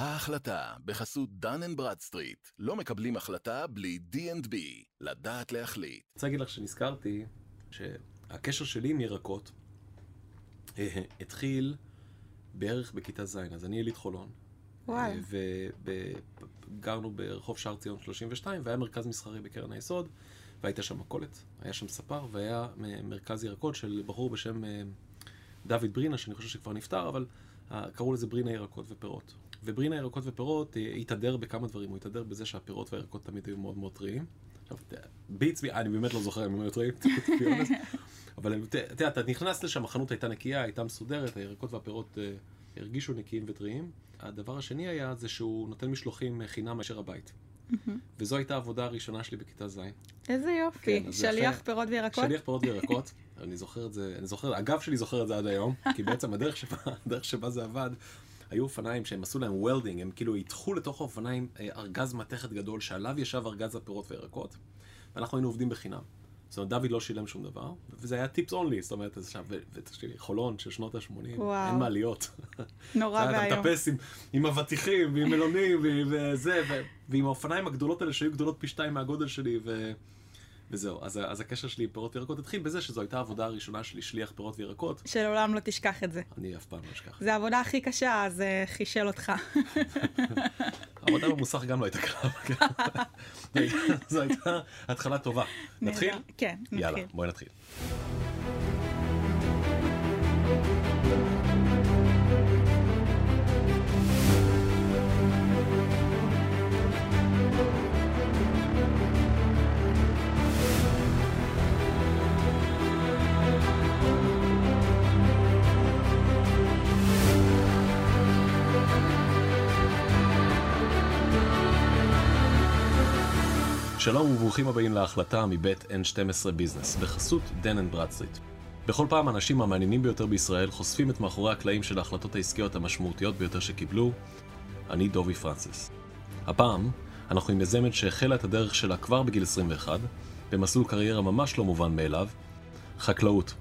ההחלטה, בחסות Dun and Bradstreet, לא מקבלים החלטה בלי D&B, לדעת להחליט. אני רוצה להגיד לך שנזכרתי שהקשר שלי עם ירקות אה, התחיל בערך בכיתה ז', אז אני יליד חולון. וואי. וגרנו ברחוב שער ציון 32, והיה מרכז מסחרי בקרן היסוד, והייתה שם מכולת, היה שם ספר, והיה מרכז ירקות של בחור בשם אה, דוד ברינה, שאני חושב שכבר נפטר, אבל אה, קראו לזה ברינה ירקות ופירות. וברינה ירקות ופירות אה, התהדר בכמה דברים, הוא התהדר בזה שהפירות והירקות תמיד היו מאוד מאוד טריים. עכשיו, ביטס בי, אני באמת לא זוכר אם הם היו טריים. אבל אתה יודע, אתה נכנס לשם, החנות הייתה נקייה, הייתה מסודרת, הירקות והפירות אה, הרגישו נקיים וטריים. הדבר השני היה זה שהוא נותן משלוחים אה, חינם מאשר הבית. וזו הייתה העבודה הראשונה שלי בכיתה ז'. איזה יופי. כן, שליח יפה. פירות וירקות? שליח פירות וירקות, אני זוכר את זה, אני זוכר, הגב שלי זוכר את זה עד היום, כי בעצם הדרך שבה, הדרך שבה זה עבד, היו אופניים שהם עשו להם welding, הם כאילו ריתכו לתוך האופניים אה, ארגז מתכת גדול שעליו ישב ארגז הפירות והירקות, ואנחנו היינו עובדים בחינם. זאת אומרת, דוד לא שילם שום דבר, וזה היה tips only, זאת אומרת, ו- ותקשיבי, חולון של שנות ה-80, וואו. אין מעליות. נורא אתה ואיום. מטפס עם, עם אבטיחים ועם מלונים וזה, ועם האופניים הגדולות האלה שהיו גדולות פי שתיים מהגודל שלי, ו... וזהו. אז, אז הקשר שלי עם פירות וירקות התחיל בזה שזו הייתה העבודה הראשונה שלי, שליח פירות וירקות. שלעולם לא תשכח את זה. אני אף פעם לא אשכח. זה העבודה הכי קשה, אז אה, חישל אותך. העבודה במוסך גם לא הייתה קרה. זו הייתה התחלה טובה. נתחיל? כן, נתחיל. יאללה, בואי נתחיל. שלום וברוכים הבאים להחלטה מבית N12 Business, בחסות Dun and Bradstreet. בכל פעם האנשים המעניינים ביותר בישראל חושפים את מאחורי הקלעים של ההחלטות העסקיות המשמעותיות ביותר שקיבלו. אני דובי פרנסיס. הפעם, אנחנו עם יזמת שהחלה את הדרך שלה כבר בגיל 21, במסלול קריירה ממש לא מובן מאליו, חקלאות.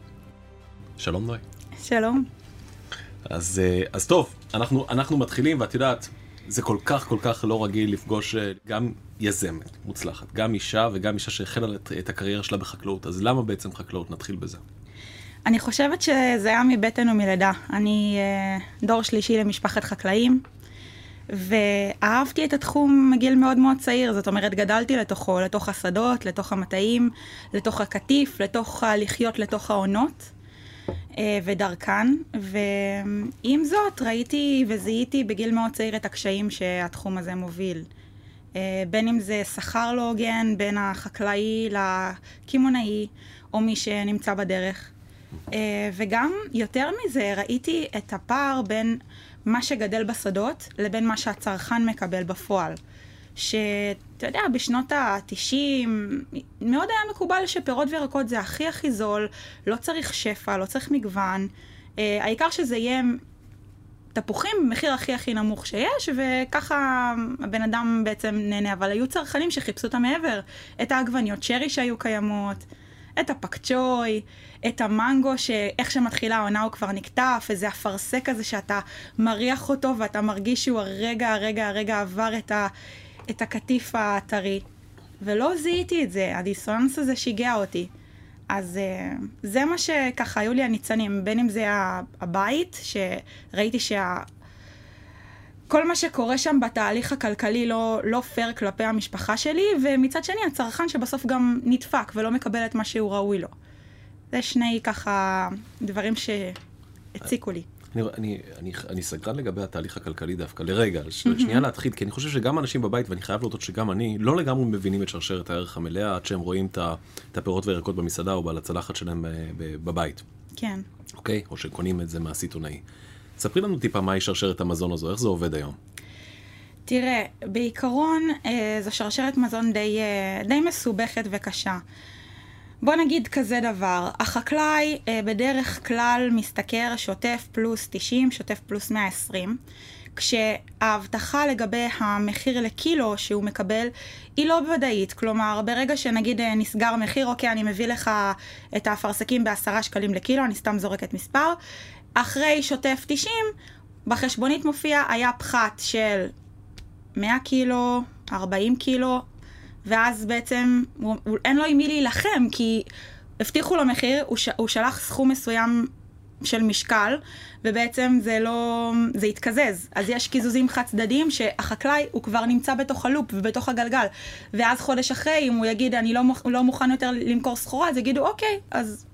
שלום נוי. שלום. אז, אה, אז טוב, אנחנו, אנחנו מתחילים, ואת יודעת, זה כל כך כל כך לא רגיל לפגוש אה, גם יזמת מוצלחת, גם אישה וגם אישה שהחלה את, את הקריירה שלה בחקלאות, אז למה בעצם חקלאות? נתחיל בזה. אני חושבת שזה היה מבטן ומלידה. אני אה, דור שלישי למשפחת חקלאים, ואהבתי את התחום מגיל מאוד מאוד צעיר. זאת אומרת, גדלתי לתוכו, לתוך השדות, לתוך המטעים, לתוך הקטיף, לתוך הלחיות לתוך העונות. אה, ודרכן, ועם זאת ראיתי וזיהיתי בגיל מאוד צעיר את הקשיים שהתחום הזה מוביל. אה, בין אם זה שכר לא הוגן בין החקלאי לקמעונאי, או מי שנמצא בדרך. אה, וגם, יותר מזה, ראיתי את הפער בין מה שגדל בשדות לבין מה שהצרכן מקבל בפועל. שאתה יודע, בשנות ה-90 מאוד היה מקובל שפירות וירקות זה הכי הכי זול, לא צריך שפע, לא צריך מגוון. אה, העיקר שזה יהיה תפוחים במחיר הכי הכי נמוך שיש, וככה הבן אדם בעצם נהנה. אבל היו צרכנים שחיפשו את המעבר, את העגבניות שרי שהיו קיימות, את הפקצ'וי, את המנגו שאיך שמתחילה העונה הוא כבר נקטף, איזה אפרסק כזה שאתה מריח אותו ואתה מרגיש שהוא הרגע, הרגע, הרגע עבר את, ה, את הקטיף הטרי. ולא זיהיתי את זה, הדיסוננס הזה שיגע אותי. אז אה, זה מה שככה היו לי הניצנים, בין אם זה הבית, שראיתי שה... כל מה שקורה שם בתהליך הכלכלי לא, לא פייר כלפי המשפחה שלי, ומצד שני הצרכן שבסוף גם נדפק ולא מקבל את מה שהוא ראוי לו. זה שני ככה דברים שהציקו לי. אני, אני, אני, אני סקרן לגבי התהליך הכלכלי דווקא, לרגע, ש- שנייה להתחיל, כי אני חושב שגם אנשים בבית, ואני חייב להודות שגם אני, לא לגמרי מבינים את שרשרת הערך המלאה עד שהם רואים את הפירות והירקות במסעדה או על הצלחת שלהם אה, בבית. כן. אוקיי? או שקונים את זה מהסיטונאי. ספרי לנו טיפה מהי שרשרת המזון הזו, איך זה עובד היום? תראה, בעיקרון אה, זו שרשרת מזון די, אה, די מסובכת וקשה. בוא נגיד כזה דבר, החקלאי אה, בדרך כלל משתכר שוטף פלוס 90, שוטף פלוס 120, כשההבטחה לגבי המחיר לקילו שהוא מקבל היא לא ודאית. כלומר, ברגע שנגיד אה, נסגר מחיר, אוקיי, אני מביא לך את האפרסקים בעשרה שקלים לקילו, אני סתם זורקת מספר, אחרי שוטף 90, בחשבונית מופיע, היה פחת של 100 קילו, 40 קילו, ואז בעצם הוא, אין לו עם מי להילחם, כי הבטיחו לו מחיר, הוא, ש, הוא שלח סכום מסוים של משקל, ובעצם זה לא, זה התקזז. אז יש קיזוזים חד צדדיים שהחקלאי הוא כבר נמצא בתוך הלופ ובתוך הגלגל. ואז חודש אחרי, אם הוא יגיד, אני לא, מוכ, לא מוכן יותר למכור סחורה, אז יגידו, אוקיי, אז,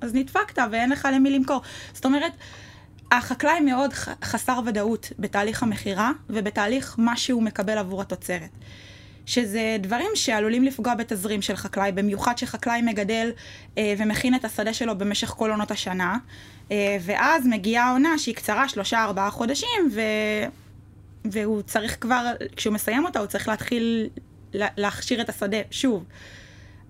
אז נדפקת ואין לך למי למכור. זאת אומרת, החקלאי מאוד חסר ודאות בתהליך המכירה ובתהליך מה שהוא מקבל עבור התוצרת. שזה דברים שעלולים לפגוע בתזרים של חקלאי, במיוחד שחקלאי מגדל אה, ומכין את השדה שלו במשך כל עונות השנה, אה, ואז מגיעה העונה שהיא קצרה שלושה ארבעה חודשים, ו... והוא צריך כבר, כשהוא מסיים אותה, הוא צריך להתחיל להכשיר את השדה שוב.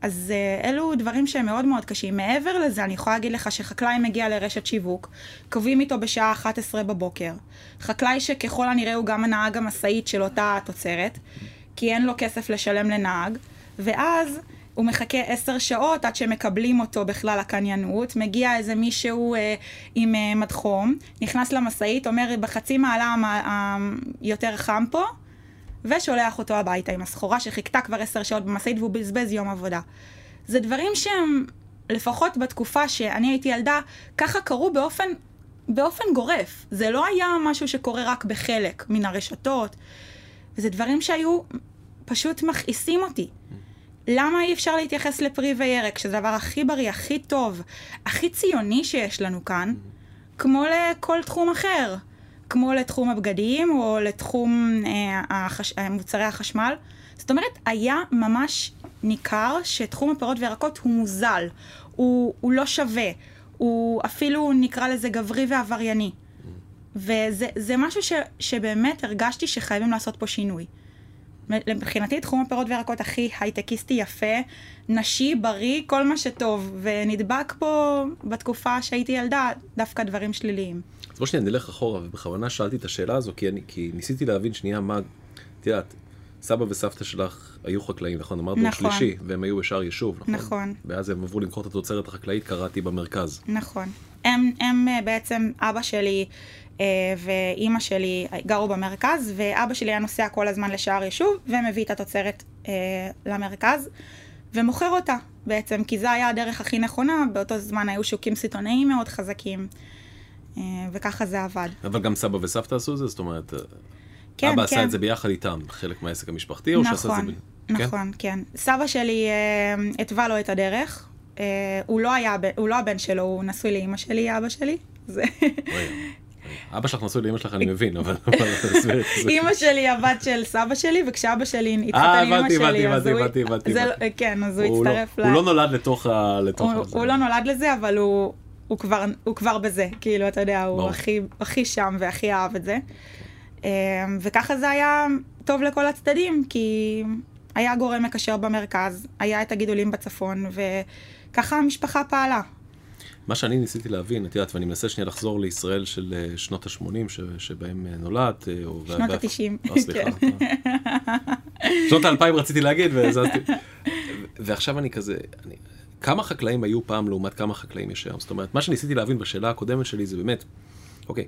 אז uh, אלו דברים שהם מאוד מאוד קשים. מעבר לזה, אני יכולה להגיד לך שחקלאי מגיע לרשת שיווק, קובעים איתו בשעה 11 בבוקר. חקלאי שככל הנראה הוא גם הנהג המשאית של אותה תוצרת, כי אין לו כסף לשלם לנהג, ואז הוא מחכה עשר שעות עד שמקבלים אותו בכלל לקניינות, מגיע איזה מישהו אה, עם אה, מדחום, נכנס למשאית, אומר בחצי מעלה אה, יותר חם פה, ושולח אותו הביתה עם הסחורה שחיכתה כבר עשר שעות במשאית והוא בזבז יום עבודה. זה דברים שהם, לפחות בתקופה שאני הייתי ילדה, ככה קרו באופן, באופן גורף. זה לא היה משהו שקורה רק בחלק מן הרשתות. זה דברים שהיו פשוט מכעיסים אותי. למה אי אפשר להתייחס לפרי וירק, שזה הדבר הכי בריא, הכי טוב, הכי ציוני שיש לנו כאן, כמו לכל תחום אחר? כמו לתחום הבגדים או לתחום אה, החש... אה, מוצרי החשמל. זאת אומרת, היה ממש ניכר שתחום הפירות וירקות הוא מוזל, הוא, הוא לא שווה, הוא אפילו נקרא לזה גברי ועברייני. וזה משהו ש, שבאמת הרגשתי שחייבים לעשות פה שינוי. מבחינתי תחום הפירות וירקות הכי הייטקיסטי, יפה, נשי, בריא, כל מה שטוב, ונדבק פה בתקופה שהייתי ילדה דווקא דברים שליליים. אז בוא שניה נלך אחורה, ובכוונה שאלתי את השאלה הזו, כי, אני, כי ניסיתי להבין שנייה מה, את יודעת, סבא וסבתא שלך היו חקלאים, נכון? אמרת נכון. שלישי, והם היו בשאר יישוב, נכון? נכון. ואז הם עברו למכור את התוצרת החקלאית, קראתי במרכז. נכון. הם, הם אה, בעצם, אבא שלי ואימא שלי גרו במרכז, ואבא שלי היה נוסע כל הזמן לשער יישוב, ומביא את התוצרת אה, למרכז, ומוכר אותה בעצם, כי זו היה הדרך הכי נכונה, באותו זמן היו שוקים סיטונאיים מאוד חזקים. אה, וככה זה עבד. אבל גם סבא וסבתא עשו את זה? זאת אומרת, כן, אבא כן. עשה את זה ביחד איתם, חלק מהעסק המשפחתי, או נכון, שעשה את זה ב... כן? נכון, כן. סבא שלי אה, התווה לו את הדרך. אה, הוא, לא היה, הוא לא הבן שלו, הוא נשוי לאימא שלי, אבא שלי. זה... אבא שלך נשוי לאמא שלך אני מבין, אבל... אימא שלי הבת של סבא שלי, וכשאבא שלי התחתן עם אמא שלי, אז הוא... הבנתי, הבנתי, הבנתי. כן, אז הוא לא- הצטרף. הוא לא נולד לתוך ה... הוא לא נולד לזה, אבל הוא הוא כבר, הוא כבר בזה, כאילו, אתה יודע, הוא הכי, הכי שם והכי אהב את זה. אמ, וככה זה היה טוב לכל הצדדים, כי היה גורם מקשר במרכז, היה את הגידולים בצפון, וככה המשפחה פעלה. מה שאני ניסיתי להבין, את יודעת, ואני מנסה שנייה לחזור לישראל של אה, שנות ה-80, ש... שבהם אה, נולדת. אה, או... שנות ה-90. או, סליחה. כן. שנות ה-2000 רציתי להגיד, וזזתי. ועכשיו אני כזה, אני, כמה חקלאים היו פעם לעומת כמה חקלאים יש היום? זאת אומרת, מה שניסיתי להבין בשאלה הקודמת שלי זה באמת, אוקיי,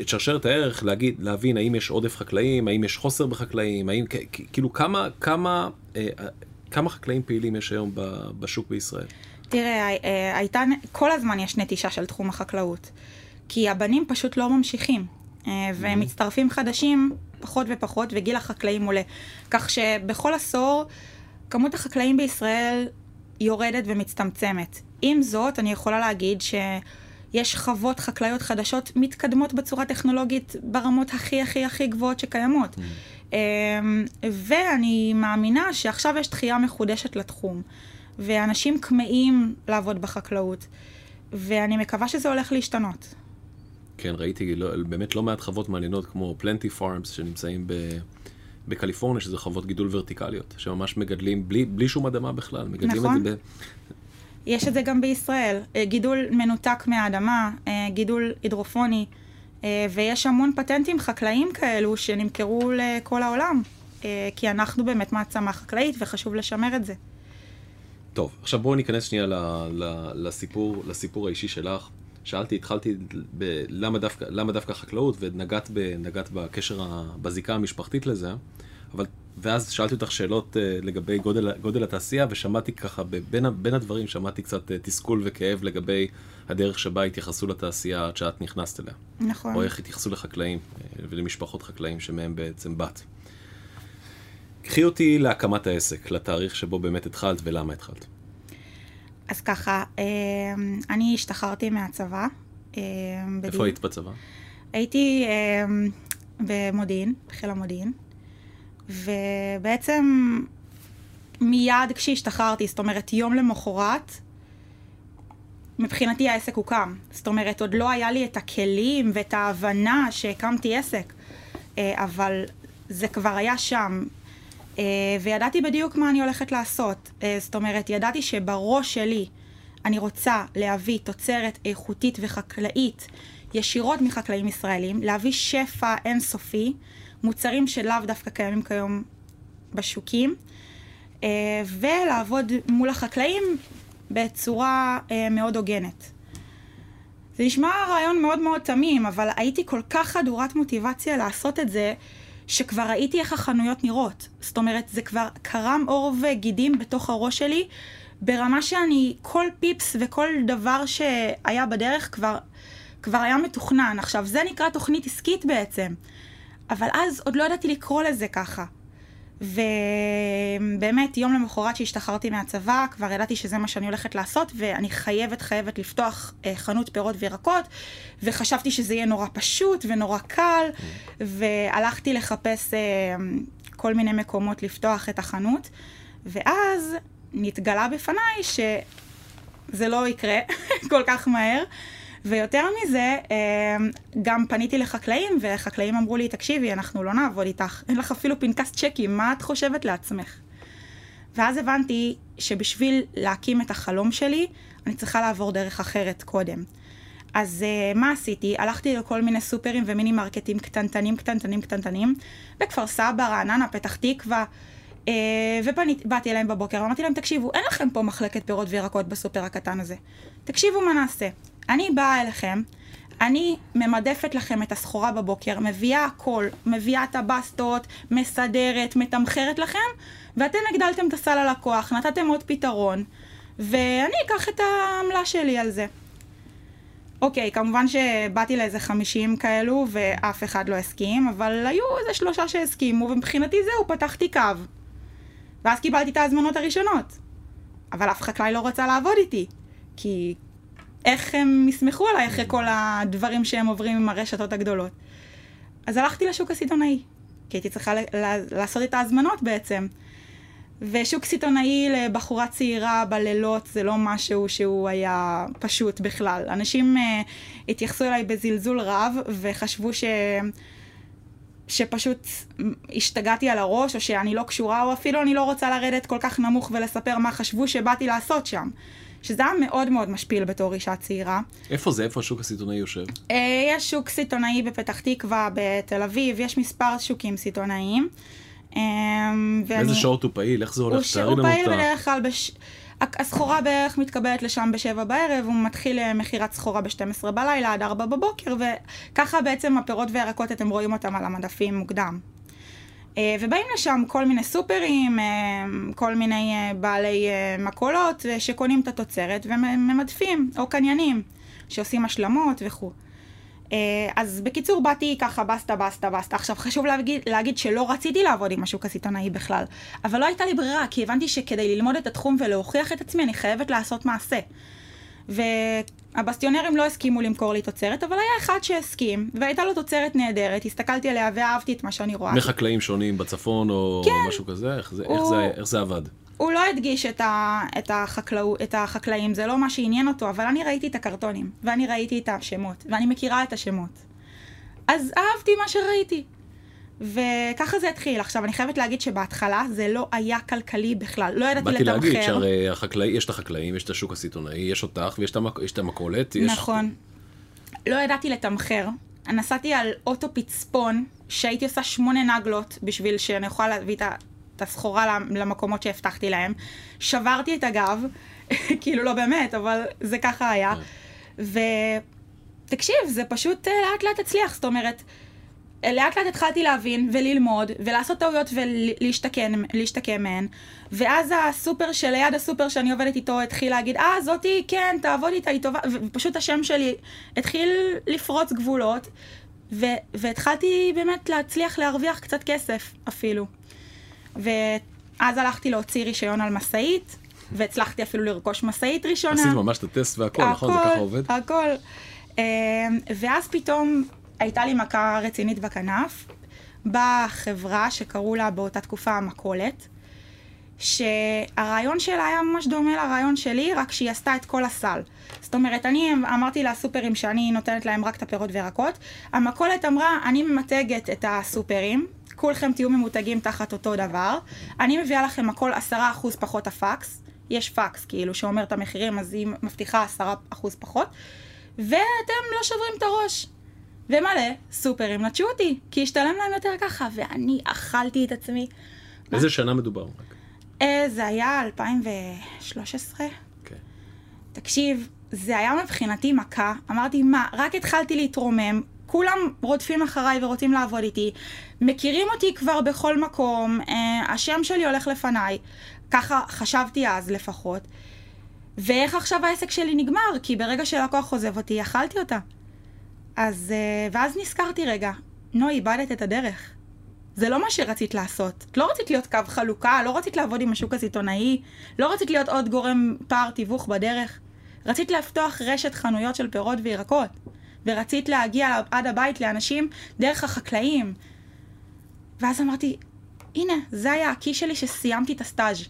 את שרשרת הערך, להגיד, להבין האם יש עודף חקלאים, האם יש חוסר בחקלאים, האם, כאילו, כמה, כמה, אה, כמה חקלאים פעילים יש היום בשוק בישראל? תראה, אה, הייתה, כל הזמן יש נטישה של תחום החקלאות, כי הבנים פשוט לא ממשיכים, אה, והם mm-hmm. חדשים פחות ופחות, וגיל החקלאים עולה. כך שבכל עשור, כמות החקלאים בישראל יורדת ומצטמצמת. עם זאת, אני יכולה להגיד שיש חוות חקלאיות חדשות מתקדמות בצורה טכנולוגית ברמות הכי הכי הכי גבוהות שקיימות. Mm. ואני מאמינה שעכשיו יש דחייה מחודשת לתחום, ואנשים כמהים לעבוד בחקלאות, ואני מקווה שזה הולך להשתנות. כן, ראיתי לא, באמת לא מעט חוות מעניינות כמו פלנטי פארמס שנמצאים ב... בקליפורניה, שזה חוות גידול ורטיקליות, שממש מגדלים בלי, בלי שום אדמה בכלל, מגדלים נכון. את זה ב... יש את זה גם בישראל, אה, גידול מנותק מהאדמה, אה, גידול הידרופוני, אה, ויש המון פטנטים חקלאיים כאלו שנמכרו לכל העולם, כי אנחנו באמת מעצמה חקלאית וחשוב לשמר את זה. טוב, עכשיו בואו ניכנס שנייה ל, ל, לסיפור, לסיפור האישי שלך. שאלתי, התחלתי ב... למה דווקא, למה דווקא חקלאות, ונגעת ב... בקשר, ה... בזיקה המשפחתית לזה, אבל, ואז שאלתי אותך שאלות uh, לגבי גודל, גודל התעשייה, ושמעתי ככה, בין, בין הדברים, שמעתי קצת uh, תסכול וכאב לגבי הדרך שבה התייחסו לתעשייה עד שאת נכנסת אליה. נכון. או איך התייחסו לחקלאים uh, ולמשפחות חקלאים שמהם בעצם באת. קחי אותי להקמת העסק, לתאריך שבו באמת התחלת ולמה התחלת. אז ככה, אמ, אני השתחררתי מהצבא. אמ, איפה היית בצבא? הייתי אמ, במודיעין, בחיל המודיעין, ובעצם מיד כשהשתחררתי, זאת אומרת יום למחרת, מבחינתי העסק הוקם. זאת אומרת, עוד לא היה לי את הכלים ואת ההבנה שהקמתי עסק, אה, אבל זה כבר היה שם. Uh, וידעתי בדיוק מה אני הולכת לעשות. Uh, זאת אומרת, ידעתי שבראש שלי אני רוצה להביא תוצרת איכותית וחקלאית ישירות מחקלאים ישראלים, להביא שפע אינסופי, מוצרים שלאו דווקא קיימים כיום בשוקים, uh, ולעבוד מול החקלאים בצורה מאוד הוגנת. זה נשמע רעיון מאוד מאוד תמים, אבל הייתי כל כך חדורת מוטיבציה לעשות את זה, שכבר ראיתי איך החנויות נראות. זאת אומרת, זה כבר קרם עור וגידים בתוך הראש שלי, ברמה שאני, כל פיפס וכל דבר שהיה בדרך כבר, כבר היה מתוכנן. עכשיו, זה נקרא תוכנית עסקית בעצם. אבל אז עוד לא ידעתי לקרוא לזה ככה. ובאמת, יום למחרת שהשתחררתי מהצבא, כבר ידעתי שזה מה שאני הולכת לעשות, ואני חייבת, חייבת לפתוח אה, חנות פירות וירקות, וחשבתי שזה יהיה נורא פשוט ונורא קל, והלכתי לחפש אה, כל מיני מקומות לפתוח את החנות, ואז נתגלה בפניי שזה לא יקרה כל כך מהר. ויותר מזה, אמ, גם פניתי לחקלאים, וחקלאים אמרו לי, תקשיבי, אנחנו לא נעבוד איתך, אין לך אפילו פנקס צ'קים, מה את חושבת לעצמך? ואז הבנתי שבשביל להקים את החלום שלי, אני צריכה לעבור דרך אחרת קודם. אז uh, מה עשיתי? הלכתי לכל מיני סופרים ומיני מרקטים קטנטנים, קטנטנים, קטנטנים, בכפר סבא, רעננה, פתח תקווה, uh, ובאתי אליהם בבוקר, ואמרתי להם, תקשיבו, אין לכם פה מחלקת פירות וירקות בסופר הקטן הזה. תקשיבו מה נעשה. אני באה אליכם, אני ממדפת לכם את הסחורה בבוקר, מביאה הכל, מביאה את הבסטות, מסדרת, מתמחרת לכם, ואתם הגדלתם את הסל ללקוח, נתתם עוד פתרון, ואני אקח את העמלה שלי על זה. אוקיי, כמובן שבאתי לאיזה 50 כאלו ואף אחד לא הסכים, אבל היו איזה שלושה שהסכימו, ומבחינתי זהו, פתחתי קו. ואז קיבלתי את ההזמנות הראשונות. אבל אף חקלאי לא רצה לעבוד איתי, כי איך הם יסמכו עליי אחרי כל הדברים שהם עוברים עם הרשתות הגדולות. אז הלכתי לשוק הסיטונאי, כי הייתי צריכה לעשות את ההזמנות בעצם. ושוק סיטונאי לבחורה צעירה בלילות זה לא משהו שהוא היה פשוט בכלל. אנשים uh, התייחסו אליי בזלזול רב וחשבו ש... שפשוט השתגעתי על הראש, או שאני לא קשורה, או אפילו אני לא רוצה לרדת כל כך נמוך ולספר מה חשבו שבאתי לעשות שם. שזה היה מאוד מאוד משפיל בתור אישה צעירה. איפה זה? איפה השוק הסיטונאי יושב? אה, יש שוק סיטונאי בפתח תקווה, בתל אביב, יש מספר שוקים סיטונאיים. אה, באיזה שעות הוא פעיל? איך זה הולך? תארי לנו אותה. הוא פעיל בדרך כלל בש... הסחורה בערך מתקבלת לשם בשבע בערב, הוא מתחיל אה, מכירת סחורה ב-12 בלילה עד 4 בבוקר, וככה בעצם הפירות והירקות, אתם רואים אותם על המדפים מוקדם. אה, ובאים לשם כל מיני סופרים, אה, כל מיני אה, בעלי מכולות שקונים את התוצרת וממדפים, או קניינים, שעושים השלמות וכו'. אז בקיצור, באתי ככה בסטה, בסטה, בסטה. עכשיו, חשוב להגיד, להגיד שלא רציתי לעבוד עם השוק הסיטונאי בכלל, אבל לא הייתה לי ברירה, כי הבנתי שכדי ללמוד את התחום ולהוכיח את עצמי, אני חייבת לעשות מעשה. והבסטיונרים לא הסכימו למכור לי תוצרת, אבל היה אחד שהסכים, והייתה לו תוצרת נהדרת, הסתכלתי עליה ואהבתי את מה שאני רואה. מחקלאים שונים בצפון או כן. משהו כזה? איך זה, הוא... איך, זה, איך זה עבד? הוא לא הדגיש את, ה, את, החקלא, את החקלאים, זה לא מה שעניין אותו, אבל אני ראיתי את הקרטונים, ואני ראיתי את השמות, ואני מכירה את השמות. אז אהבתי מה שראיתי. וככה זה התחיל. עכשיו, אני חייבת להגיד שבהתחלה זה לא היה כלכלי בכלל, לא ידעתי לתמחר. באתי להגיד שהרי החקלאי, יש את החקלאים, יש את השוק הסיטונאי, יש אותך ויש את המכולת. יש... נכון. לא ידעתי לתמחר. נסעתי על אוטו פצפון, שהייתי עושה שמונה נגלות בשביל שאני אוכל להביא את הסחורה למקומות שהבטחתי להם. שברתי את הגב, כאילו לא באמת, אבל זה ככה היה. תקשיב, זה פשוט אה, לאט לאט הצליח, זאת אומרת, לאט לאט התחלתי להבין וללמוד ולעשות טעויות ולהשתקם מהן ואז הסופר שליד הסופר שאני עובדת איתו התחיל להגיד אה זאתי כן תעבוד איתה היא טובה ופשוט השם שלי התחיל לפרוץ גבולות ו- והתחלתי באמת להצליח להרוויח קצת כסף אפילו ואז הלכתי להוציא רישיון על משאית והצלחתי אפילו לרכוש משאית ראשונה. עשית ממש את הטסט והכל, נכון? זה ככה עובד? הכל. אמ, ואז פתאום הייתה לי מכה רצינית בכנף. באה חברה שקראו לה באותה תקופה המכולת, שהרעיון שלה היה ממש דומה לרעיון שלי, רק שהיא עשתה את כל הסל. זאת אומרת, אני אמרתי לסופרים שאני נותנת להם רק את הפירות וירקות, המכולת אמרה, אני ממתגת את הסופרים, כולכם תהיו ממותגים תחת אותו דבר, אני מביאה לכם הכל עשרה אחוז פחות הפקס, יש פקס כאילו שאומר את המחירים, אז היא מבטיחה עשרה אחוז פחות, ואתם לא שוברים את הראש. ומלא סופרים נטשו אותי, כי השתלם להם יותר ככה, ואני אכלתי את עצמי. איזה שנה מדובר? אה, זה היה 2013. אוקיי. תקשיב, זה היה מבחינתי מכה. אמרתי, מה, רק התחלתי להתרומם, כולם רודפים אחריי ורוצים לעבוד איתי, מכירים אותי כבר בכל מקום, אה, השם שלי הולך לפניי, ככה חשבתי אז לפחות. ואיך עכשיו העסק שלי נגמר? כי ברגע שלקוח עוזב אותי, אכלתי אותה. אז, אה, ואז נזכרתי רגע, נו, איבדת את הדרך. זה לא מה שרצית לעשות. לא רצית להיות קו חלוקה, לא רצית לעבוד עם השוק הסיטונאי, לא רצית להיות עוד גורם פער תיווך בדרך. רצית לפתוח רשת חנויות של פירות וירקות, ורצית להגיע עד הבית לאנשים דרך החקלאים. ואז אמרתי, הנה, זה היה הכי שלי שסיימתי את הסטאז'.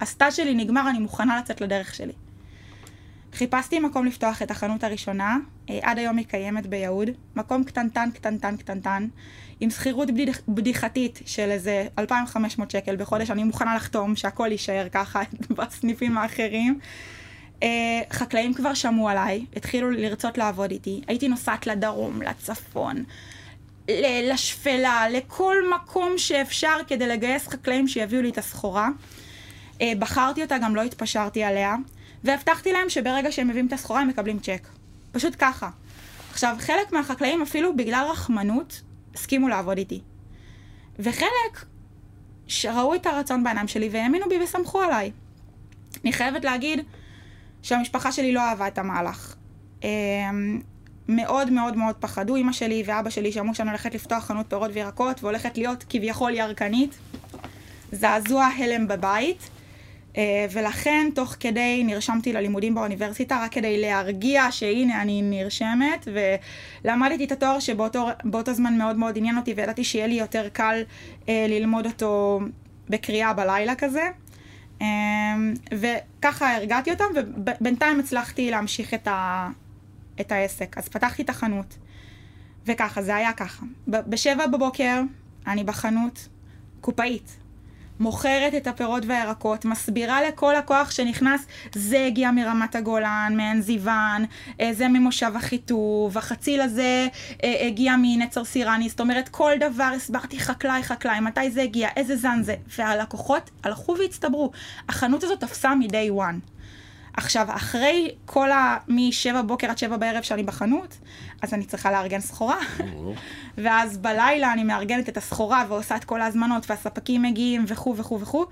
הסטאז' שלי נגמר, אני מוכנה לצאת לדרך שלי. חיפשתי מקום לפתוח את החנות הראשונה, אה, עד היום היא קיימת ביהוד, מקום קטנטן, קטנטן, קטנטן, עם שכירות בדיח, בדיחתית של איזה 2,500 שקל בחודש, אני מוכנה לחתום שהכל יישאר ככה בסניפים האחרים. אה, חקלאים כבר שמעו עליי, התחילו לרצות לעבוד איתי, הייתי נוסעת לדרום, לצפון, לשפלה, לכל מקום שאפשר כדי לגייס חקלאים שיביאו לי את הסחורה. אה, בחרתי אותה, גם לא התפשרתי עליה. והבטחתי להם שברגע שהם מביאים את הסחורה הם מקבלים צ'ק. פשוט ככה. עכשיו, חלק מהחקלאים אפילו בגלל רחמנות הסכימו לעבוד איתי. וחלק שראו את הרצון בעיניים שלי והאמינו בי וסמכו עליי. אני חייבת להגיד שהמשפחה שלי לא אהבה את המהלך. אמ, מאוד מאוד מאוד פחדו, אמא שלי ואבא שלי שאמרו שאני הולכת לפתוח חנות פירות וירקות והולכת להיות כביכול ירקנית. זעזוע הלם בבית. אה, ולכן תוך כדי נרשמתי ללימודים באוניברסיטה רק כדי להרגיע שהנה אני נרשמת ולמדתי את התואר שבאותו זמן מאוד מאוד עניין אותי וידעתי שיהיה לי יותר קל אה, ללמוד אותו בקריאה בלילה כזה. אה, וככה הרגעתי אותם ובינתיים הצלחתי להמשיך את, ה, את העסק. אז פתחתי את החנות וככה, זה היה ככה. בשבע בבוקר אני בחנות קופאית. מוכרת את הפירות והירקות, מסבירה לכל לקוח שנכנס, זה הגיע מרמת הגולן, מעין זיוון, אה, זה ממושב אחיטוב, החציל הזה אה, הגיע מנצר סירני, זאת אומרת כל דבר הסברתי חקלאי חקלאי, מתי זה הגיע, איזה זן זה, והלקוחות הלכו והצטברו. החנות הזאת תפסה מ-day one. עכשיו, אחרי כל ה... מ-7 בוקר עד 7 בערב שאני בחנות, אז אני צריכה לארגן סחורה. ואז בלילה אני מארגנת את הסחורה ועושה את כל ההזמנות, והספקים מגיעים וכו' וכו' וכו'.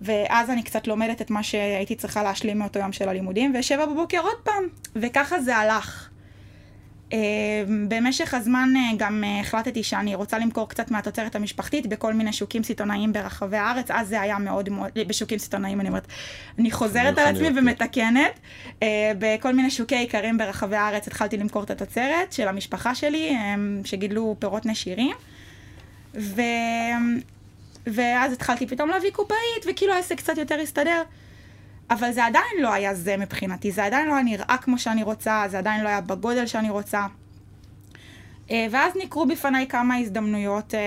ואז אני קצת לומדת את מה שהייתי צריכה להשלים מאותו יום של הלימודים, ושבע בבוקר עוד פעם, וככה זה הלך. Uh, במשך הזמן uh, גם uh, החלטתי שאני רוצה למכור קצת מהתוצרת המשפחתית בכל מיני שוקים סיטונאיים ברחבי הארץ, אז זה היה מאוד מאוד, בשוקים סיטונאיים אני אומרת, אני חוזרת על עצמי ומתקנת, uh, בכל מיני שוקי איכרים ברחבי הארץ התחלתי למכור את התוצרת של המשפחה שלי, שגידלו פירות נשירים, ו... ואז התחלתי פתאום להביא קופאית, וכאילו העסק קצת יותר הסתדר. אבל זה עדיין לא היה זה מבחינתי, זה עדיין לא היה נראה כמו שאני רוצה, זה עדיין לא היה בגודל שאני רוצה. אה, ואז נקרו בפניי כמה הזדמנויות, אה,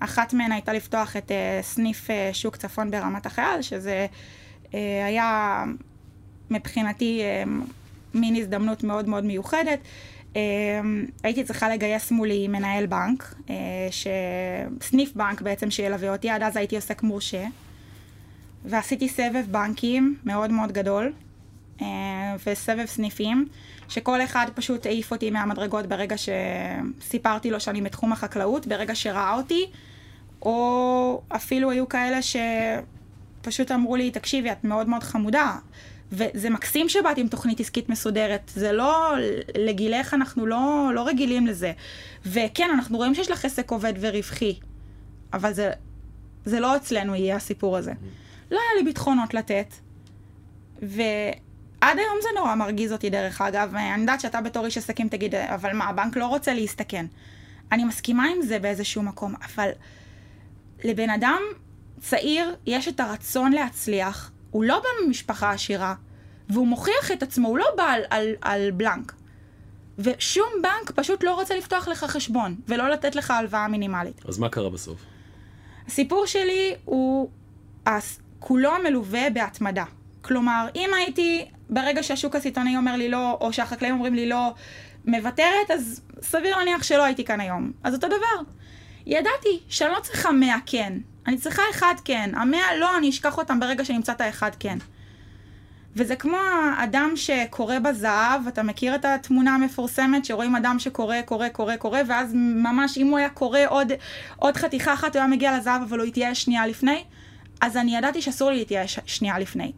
אחת מהן הייתה לפתוח את אה, סניף שוק צפון ברמת החייל, שזה היה מבחינתי מין הזדמנות מאוד מאוד מיוחדת. הייתי צריכה לגייס מולי מנהל בנק, סניף בנק בעצם שילווה אותי, עד אז הייתי עוסק מורשה. ועשיתי סבב בנקים מאוד מאוד גדול, אה, וסבב סניפים, שכל אחד פשוט העיף אותי מהמדרגות ברגע שסיפרתי לו שאני בתחום החקלאות, ברגע שראה אותי, או אפילו היו כאלה שפשוט אמרו לי, תקשיבי, את מאוד מאוד חמודה. וזה מקסים שבאת עם תוכנית עסקית מסודרת, זה לא, לגילך אנחנו לא, לא רגילים לזה. וכן, אנחנו רואים שיש לך עסק עובד ורווחי, אבל זה, זה לא אצלנו יהיה הסיפור הזה. לא היה לי ביטחונות לתת, ועד היום זה נורא מרגיז אותי דרך אגב, אני יודעת שאתה בתור איש עסקים תגיד, אבל מה, הבנק לא רוצה להסתכן. אני מסכימה עם זה באיזשהו מקום, אבל לבן אדם צעיר יש את הרצון להצליח, הוא לא בא ממשפחה עשירה, והוא מוכיח את עצמו, הוא לא בא על, על, על בלנק. ושום בנק פשוט לא רוצה לפתוח לך חשבון, ולא לתת לך הלוואה מינימלית. אז מה קרה בסוף? הסיפור שלי הוא כולו מלווה בהתמדה. כלומר, אם הייתי, ברגע שהשוק הסיטונאי אומר לי לא, או שהחקלאים אומרים לי לא, מוותרת, אז סביר להניח שלא הייתי כאן היום. אז אותו דבר. ידעתי שאני לא צריכה מאה כן, אני צריכה אחד כן. המאה לא, אני אשכח אותם ברגע שנמצא את האחד כן. וזה כמו אדם שקורא בזהב, אתה מכיר את התמונה המפורסמת שרואים אדם שקורא, קורא, קורא, קורא, ואז ממש אם הוא היה קורא עוד, עוד חתיכה אחת, הוא היה מגיע לזהב, אבל הוא התייאש שנייה לפני, אז אני ידעתי שאסור לי להתייאש שנייה לפני.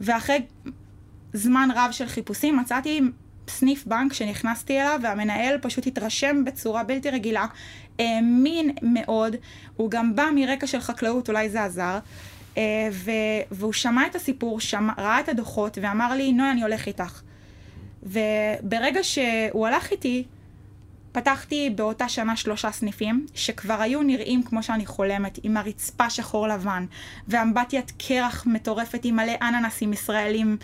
ואחרי זמן רב של חיפושים מצאתי סניף בנק שנכנסתי אליו, והמנהל פשוט התרשם בצורה בלתי רגילה, האמין מאוד, הוא גם בא מרקע של חקלאות, אולי זה עזר. אה, והוא שמע את הסיפור, שמע, ראה את הדוחות ואמר לי, נוי, אני הולך איתך. וברגע שהוא הלך איתי, פתחתי באותה שנה שלושה סניפים, שכבר היו נראים כמו שאני חולמת, עם הרצפה שחור לבן, ואמבטיית קרח מטורפת עם מלא אננסים ישראלים,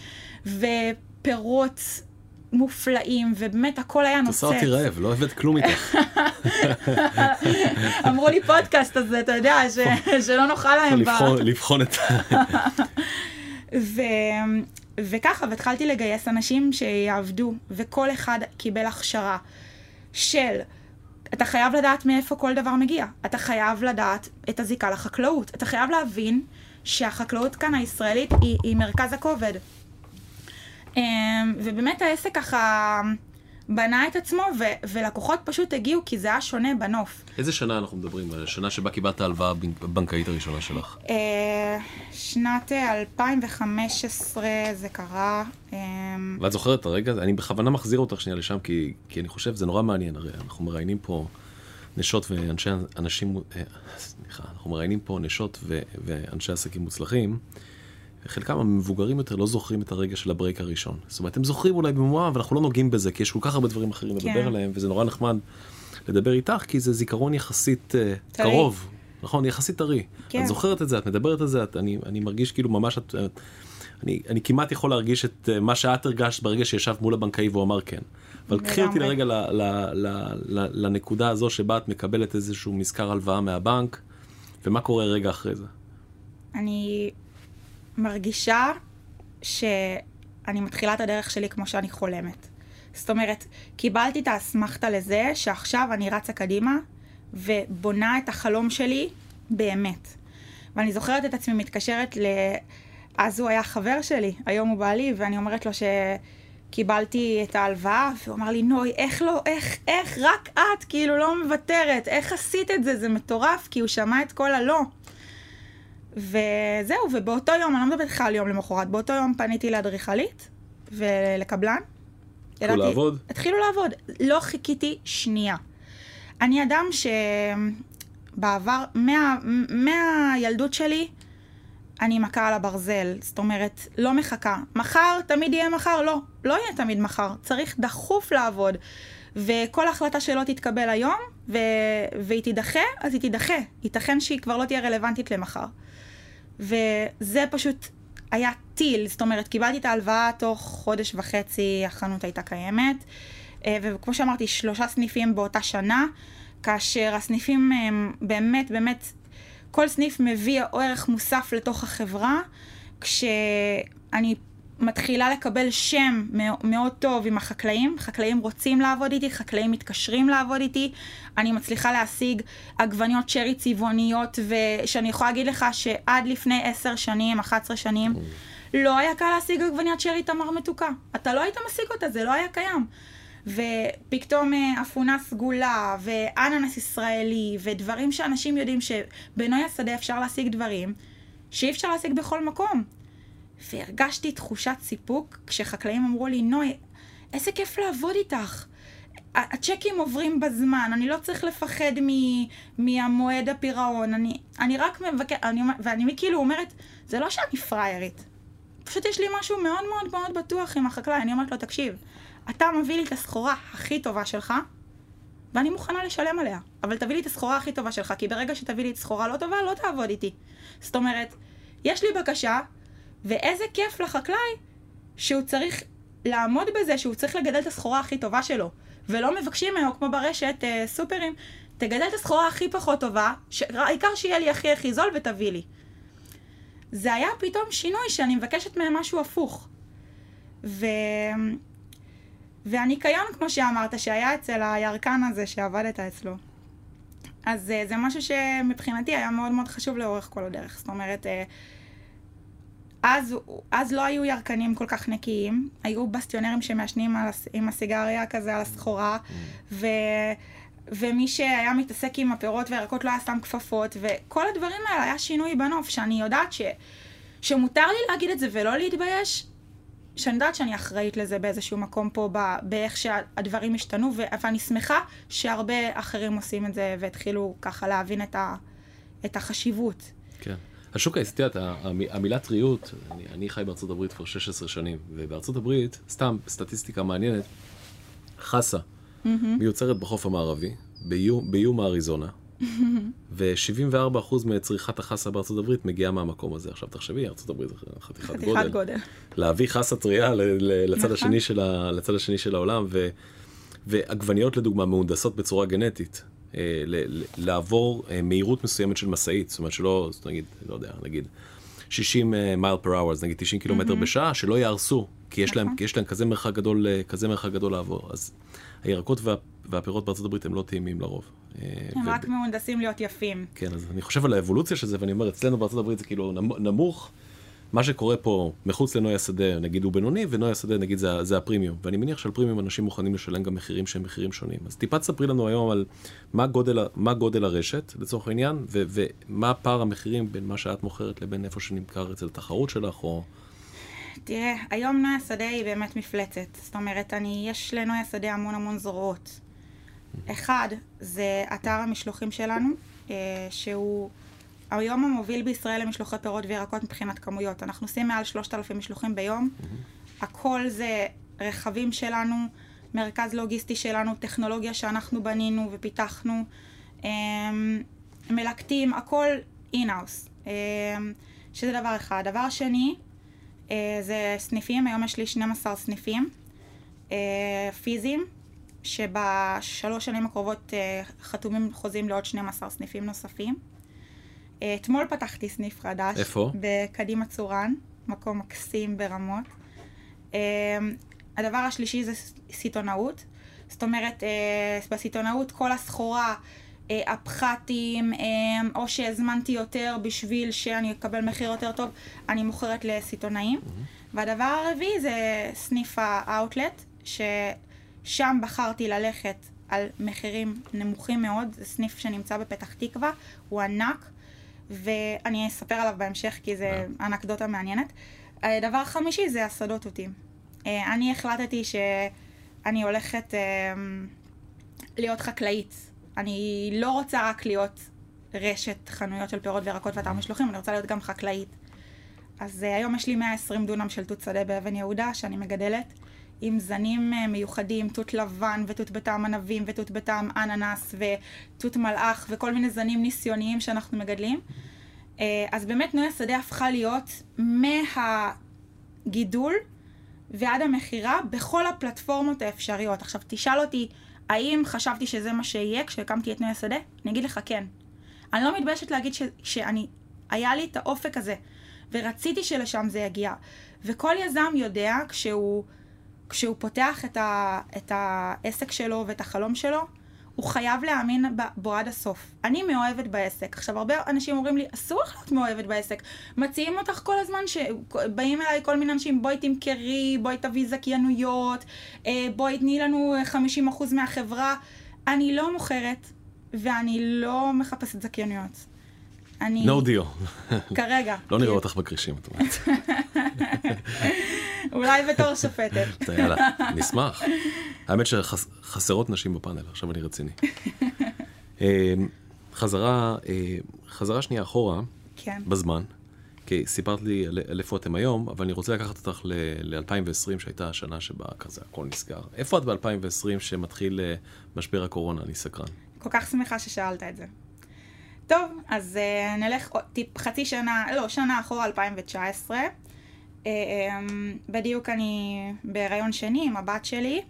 ופירות מופלאים, ובאמת הכל היה נוצץ. את עושה אותי רעב, לא הבאת כלום איתך. אמרו לי פודקאסט, אז אתה יודע, ש... שלא נאכל להם. לבחון, לבחון את... ו... וככה, והתחלתי לגייס אנשים שיעבדו, וכל אחד קיבל הכשרה של... אתה חייב לדעת מאיפה כל דבר מגיע. אתה חייב לדעת את הזיקה לחקלאות. אתה חייב להבין שהחקלאות כאן הישראלית היא, היא מרכז הכובד. אמ, ובאמת העסק ככה בנה את עצמו, ו- ולקוחות פשוט הגיעו כי זה היה שונה בנוף. איזה שנה אנחנו מדברים? השנה שבה קיבלת ההלוואה הבנקאית הראשונה שלך? אה, שנת 2015 זה קרה. אמ, ואת זוכרת את הרגע הזה? אני בכוונה מחזיר אותך שנייה לשם, כי, כי אני חושב, זה נורא מעניין, הרי אנחנו מראיינים פה נשות ואנשי אנשים, אה, סליחה, אנחנו מראיינים פה נשות ו, ואנשי עסקים מוצלחים. חלקם המבוגרים יותר לא זוכרים את הרגע של הברייק הראשון. זאת אומרת, הם זוכרים אולי במואר, אבל אנחנו לא נוגעים בזה, כי יש כל כך הרבה דברים אחרים כן. לדבר עליהם, וזה נורא נחמד לדבר איתך, כי זה זיכרון יחסית uh, קרוב. נכון, יחסית טרי. כן. את זוכרת את זה, את מדברת על זה, את, אני, אני מרגיש כאילו ממש, את, אני, אני כמעט יכול להרגיש את uh, מה שאת הרגשת ברגע שישב מול הבנקאי והוא אמר כן. אבל קחי אותי לרגע ל, ל, ל, ל, לנקודה הזו שבה את מקבלת איזשהו מזכר הלוואה מהבנק, ומה קורה רגע אחרי זה. אני מרגישה שאני מתחילה את הדרך שלי כמו שאני חולמת. זאת אומרת, קיבלתי את האסמכתה לזה שעכשיו אני רצה קדימה ובונה את החלום שלי באמת. ואני זוכרת את עצמי מתקשרת ל... אז הוא היה חבר שלי, היום הוא בעלי, ואני אומרת לו שקיבלתי את ההלוואה, והוא אמר לי, נוי, איך לא, איך, איך, רק את, כאילו, לא מוותרת, איך עשית את זה? זה מטורף, כי הוא שמע את כל הלא. וזהו, ובאותו יום, אני לא מדברת לך על יום למחרת, באותו יום פניתי לאדריכלית ולקבלן. התחילו לעבוד? התחילו לעבוד. לא חיכיתי שנייה. אני אדם שבעבר, מה, מהילדות שלי, אני מכה על הברזל. זאת אומרת, לא מחכה. מחר תמיד יהיה מחר? לא. לא יהיה תמיד מחר. צריך דחוף לעבוד. וכל החלטה שלא תתקבל היום, ו... והיא תידחה, אז היא תידחה. ייתכן שהיא כבר לא תהיה רלוונטית למחר. וזה פשוט היה טיל, זאת אומרת, קיבלתי את ההלוואה תוך חודש וחצי, החנות הייתה קיימת, אה, וכמו שאמרתי, שלושה סניפים באותה שנה, כאשר הסניפים הם באמת, באמת, כל סניף מביא ערך מוסף לתוך החברה, כשאני מתחילה לקבל שם מאוד טוב עם החקלאים, חקלאים רוצים לעבוד איתי, חקלאים מתקשרים לעבוד איתי, אני מצליחה להשיג עגבניות שרי צבעוניות, ושאני יכולה להגיד לך שעד לפני עשר שנים, 11 שנים, לא היה קל להשיג עגבניית שרי תמר מתוקה. אתה לא היית משיג אותה, זה לא היה קיים. ופתאום אה, אפונה סגולה, ואננס ישראלי, ודברים שאנשים יודעים שבנוי השדה אפשר להשיג דברים שאי אפשר להשיג בכל מקום. והרגשתי תחושת סיפוק כשחקלאים אמרו לי, נוי, איזה כיף לעבוד איתך. הצ'קים עוברים בזמן, אני לא צריך לפחד מ, מהמועד הפירעון, אני, אני רק מבקר, אני, ואני כאילו אומרת, זה לא שאני פריירית, פשוט יש לי משהו מאוד מאוד מאוד בטוח עם החקלאי, אני אומרת לו, תקשיב, אתה מביא לי את הסחורה הכי טובה שלך, ואני מוכנה לשלם עליה, אבל תביא לי את הסחורה הכי טובה שלך, כי ברגע שתביא לי את סחורה לא טובה, לא תעבוד איתי. זאת אומרת, יש לי בקשה, ואיזה כיף לחקלאי שהוא צריך לעמוד בזה שהוא צריך לגדל את הסחורה הכי טובה שלו. ולא מבקשים ממנו, כמו ברשת, אה, סופרים, תגדל את הסחורה הכי פחות טובה, ש... העיקר שיהיה לי הכי הכי זול ותביא לי. זה היה פתאום שינוי שאני מבקשת מהם משהו הפוך. ו... והניקיון, כמו שאמרת, שהיה אצל הירקן הזה שעבדת אצלו. אז אה, זה משהו שמבחינתי היה מאוד מאוד חשוב לאורך כל הדרך. זאת אומרת, אה, אז, אז לא היו ירקנים כל כך נקיים, היו בסטיונרים שמעשנים עם הסיגריה כזה על הסחורה, ו... ומי שהיה מתעסק עם הפירות והירקות לא היה שם כפפות, וכל הדברים האלה היה שינוי בנוף, שאני יודעת ש... שמותר לי להגיד את זה ולא להתבייש, שאני יודעת שאני אחראית לזה באיזשהו מקום פה, באיך שהדברים השתנו, ואני שמחה שהרבה אחרים עושים את זה והתחילו ככה להבין את, ה... את החשיבות. השוק העסקי, המילה טריות, אני, אני חי בארצות הברית כבר 16 שנים, ובארצות הברית, סתם סטטיסטיקה מעניינת, חסה mm-hmm. מיוצרת בחוף המערבי, באיום האריזונה, ו-74% מצריכת החסה בארצות הברית מגיעה מהמקום הזה. עכשיו תחשבי, ארצות הברית זה חתיכת גודל. חתיכת גודל. להביא חסה טריה לצד, נכון. השני של ה, לצד השני של העולם, ו, ועגבניות לדוגמה מהונדסות בצורה גנטית. אה, לעבור אה, מהירות מסוימת של משאית, זאת אומרת שלא, נגיד, לא יודע, נגיד 60 מייל פר אאוור, נגיד 90 קילומטר mm-hmm. בשעה, שלא יהרסו, כי יש, להם, נכון. כי יש להם כזה מרחק גדול, אה, כזה מרחק גדול לעבור. אז הירקות וה, והפירות בארצות הברית הם לא טעימים לרוב. הם ו... רק מהונדסים להיות יפים. כן, אז אני חושב על האבולוציה של זה, ואני אומר, אצלנו בארצות הברית זה כאילו נמוך. מה שקורה פה מחוץ לנוי השדה, נגיד הוא בינוני, ונוי השדה נגיד זה, זה הפרימיום. ואני מניח שעל פרימיום אנשים מוכנים לשלם גם מחירים שהם מחירים שונים. אז טיפה תספרי לנו היום על מה גודל, מה גודל הרשת, לצורך העניין, ו, ומה פער המחירים בין מה שאת מוכרת לבין איפה שנמכר אצל התחרות שלך, או... תראה, היום נוי השדה היא באמת מפלצת. זאת אומרת, אני, יש לנוי השדה המון המון זרועות. אחד, זה אתר המשלוחים שלנו, אה, שהוא... היום המוביל בישראל למשלוחי פירות וירקות מבחינת כמויות. אנחנו עושים מעל 3,000 משלוחים ביום. Mm-hmm. הכל זה רכבים שלנו, מרכז לוגיסטי שלנו, טכנולוגיה שאנחנו בנינו ופיתחנו, אמ, מלקטים, הכל in-house, אמ, שזה דבר אחד. דבר שני, אה, זה סניפים, היום יש לי 12 סניפים אה, פיזיים, שבשלוש שנים הקרובות אה, חתומים חוזים לעוד 12 סניפים נוספים. אתמול פתחתי סניף חדש. איפה? בקדימה צורן, מקום מקסים ברמות. אמ, הדבר השלישי זה סיטונאות. זאת אומרת, אה, בסיטונאות כל הסחורה, אה, הפחתים, או שהזמנתי יותר בשביל שאני אקבל מחיר יותר טוב, אני מוכרת לסיטונאים. Mm-hmm. והדבר הרביעי זה סניף האאוטלט, ששם בחרתי ללכת על מחירים נמוכים מאוד, זה סניף שנמצא בפתח תקווה, הוא ענק. ואני אספר עליו בהמשך כי זה אה. אנקדוטה מעניינת. דבר חמישי זה השדות תותים. אה, אני החלטתי שאני הולכת אה, להיות חקלאית. אני לא רוצה רק להיות רשת חנויות של פירות וירקות ואתר משלוחים, אני רוצה להיות גם חקלאית. אז היום יש לי 120 דונם של תות שדה באבן יהודה שאני מגדלת. עם זנים אה, מיוחדים, תות לבן ותות בטעם ענבים ותות בטעם אננס ותות מלאך וכל מיני זנים ניסיוניים שאנחנו מגדלים. אה, אז באמת נוי השדה הפכה להיות מהגידול ועד המכירה בכל הפלטפורמות האפשריות. עכשיו תשאל אותי, האם חשבתי שזה מה שיהיה כשהקמתי את נוי השדה? אני אגיד לך כן. אני לא מתביישת להגיד ש, שאני, היה לי את האופק הזה, ורציתי שלשם זה יגיע. וכל יזם יודע כשהוא כשהוא פותח את, ה, את העסק שלו ואת החלום שלו, הוא חייב להאמין בו עד הסוף. אני מאוהבת בעסק. עכשיו, הרבה אנשים אומרים לי, אסור לך להיות מאוהבת בעסק. מציעים אותך כל הזמן, שבאים אליי כל מיני אנשים, בואי תמכרי, בואי תביא זכיינויות, אה, בואי תני לנו 50% מהחברה. אני לא מוכרת, ואני לא מחפשת זכיינויות. אני... No deal. כרגע. לא נראה אותך בכרישים, את אומרת. אולי בתור שופטת. יאללה, נשמח. האמת שחסרות נשים בפאנל, עכשיו אני רציני. אה, חזרה, אה, חזרה שנייה אחורה, כן. בזמן, כי סיפרת לי על איפה אתם היום, אבל אני רוצה לקחת אותך ל-2020, שהייתה השנה שבה כזה הכל נסגר. איפה את ב-2020 שמתחיל אה, משבר הקורונה? אני סקרן. כל כך שמחה ששאלת את זה. טוב, אז uh, נלך טיפ, חצי שנה, לא, שנה אחורה, 2019. Uh, um, בדיוק אני בהיריון שני עם הבת שלי.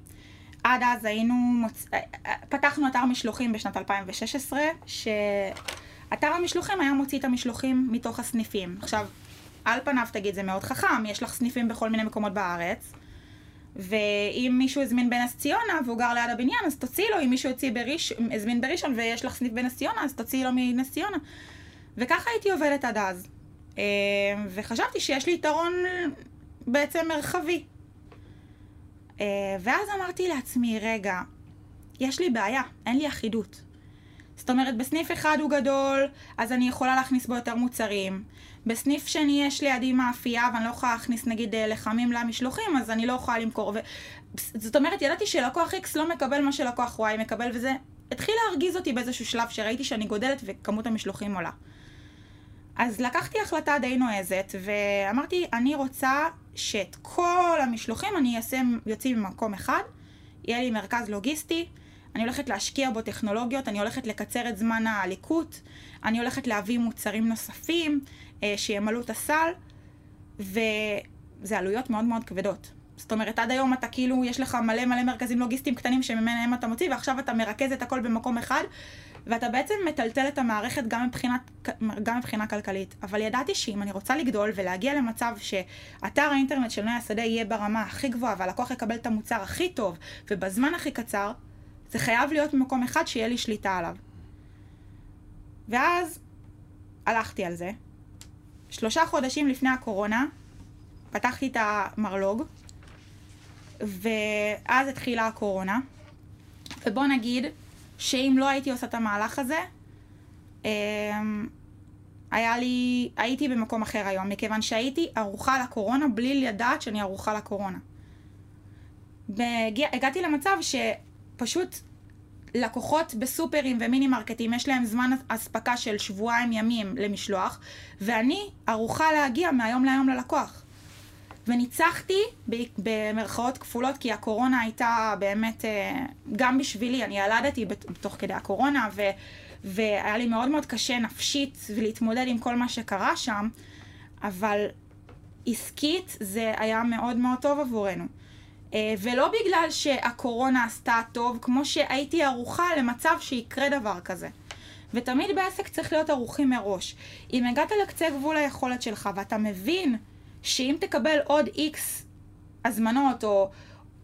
עד אז היינו, מוצ... אה, פתחנו אתר משלוחים בשנת 2016, שאתר המשלוחים היה מוציא את המשלוחים מתוך הסניפים. עכשיו, על פניו תגיד, זה מאוד חכם, יש לך סניפים בכל מיני מקומות בארץ. ואם מישהו הזמין בנס ציונה והוא גר ליד הבניין, אז תוציאי לו, אם מישהו בראש, הזמין בראשון ויש לך סניף בנס ציונה, אז תוציאי לו מנס ציונה. וככה הייתי עובדת עד אז. אה, וחשבתי שיש לי יתרון בעצם מרחבי. אה, ואז אמרתי לעצמי, רגע, יש לי בעיה, אין לי אחידות. זאת אומרת, בסניף אחד הוא גדול, אז אני יכולה להכניס בו יותר מוצרים. בסניף שני יש לידי מאפייה ואני לא יכולה להכניס נגיד אה, לחמים למשלוחים, אז אני לא יכולה למכור. ו... זאת אומרת, ידעתי שלקוח X לא מקבל מה שלקוח Y מקבל, וזה התחיל להרגיז אותי באיזשהו שלב שראיתי שאני גודלת וכמות המשלוחים עולה. אז לקחתי החלטה די נועזת, ואמרתי, אני רוצה שאת כל המשלוחים אני אעשה יוצאים ממקום אחד, יהיה לי מרכז לוגיסטי, אני הולכת להשקיע בו טכנולוגיות, אני הולכת לקצר את זמן הליקוט, אני הולכת להביא מוצרים נוספים שימלאו את הסל, וזה עלויות מאוד מאוד כבדות. זאת אומרת, עד היום אתה כאילו, יש לך מלא מלא מרכזים לוגיסטיים קטנים שממנהם אתה מוציא, ועכשיו אתה מרכז את הכל במקום אחד, ואתה בעצם מטלטל את המערכת גם, מבחינת, גם מבחינה כלכלית. אבל ידעתי שאם אני רוצה לגדול ולהגיע למצב שאתר האינטרנט של נוי השדה יהיה ברמה הכי גבוהה, והלקוח יקבל את המוצר הכי טוב, ובזמן הכי קצר, זה חייב להיות במקום אחד שיהיה לי שליטה עליו. ואז הלכתי על זה. שלושה חודשים לפני הקורונה פתחתי את המרלוג, ואז התחילה הקורונה. ובוא נגיד שאם לא הייתי עושה את המהלך הזה, אמ, היה לי, הייתי במקום אחר היום, מכיוון שהייתי ערוכה לקורונה בלי לדעת שאני ערוכה לקורונה. והגעתי למצב ש... לקוחות בסופרים ומיני מרקטים, יש להם זמן אספקה של שבועיים ימים למשלוח, ואני ערוכה להגיע מהיום להיום ללקוח. וניצחתי במרכאות כפולות, כי הקורונה הייתה באמת, אה, גם בשבילי, אני ילדתי בתוך כדי הקורונה, ו, והיה לי מאוד מאוד קשה נפשית להתמודד עם כל מה שקרה שם, אבל עסקית זה היה מאוד מאוד טוב עבורנו. אה, ולא בגלל שהקורונה עשתה טוב, כמו שהייתי ערוכה למצב שיקרה דבר כזה. ותמיד בעסק צריך להיות ערוכים מראש. אם הגעת לקצה גבול היכולת שלך ואתה מבין שאם תקבל עוד איקס הזמנות או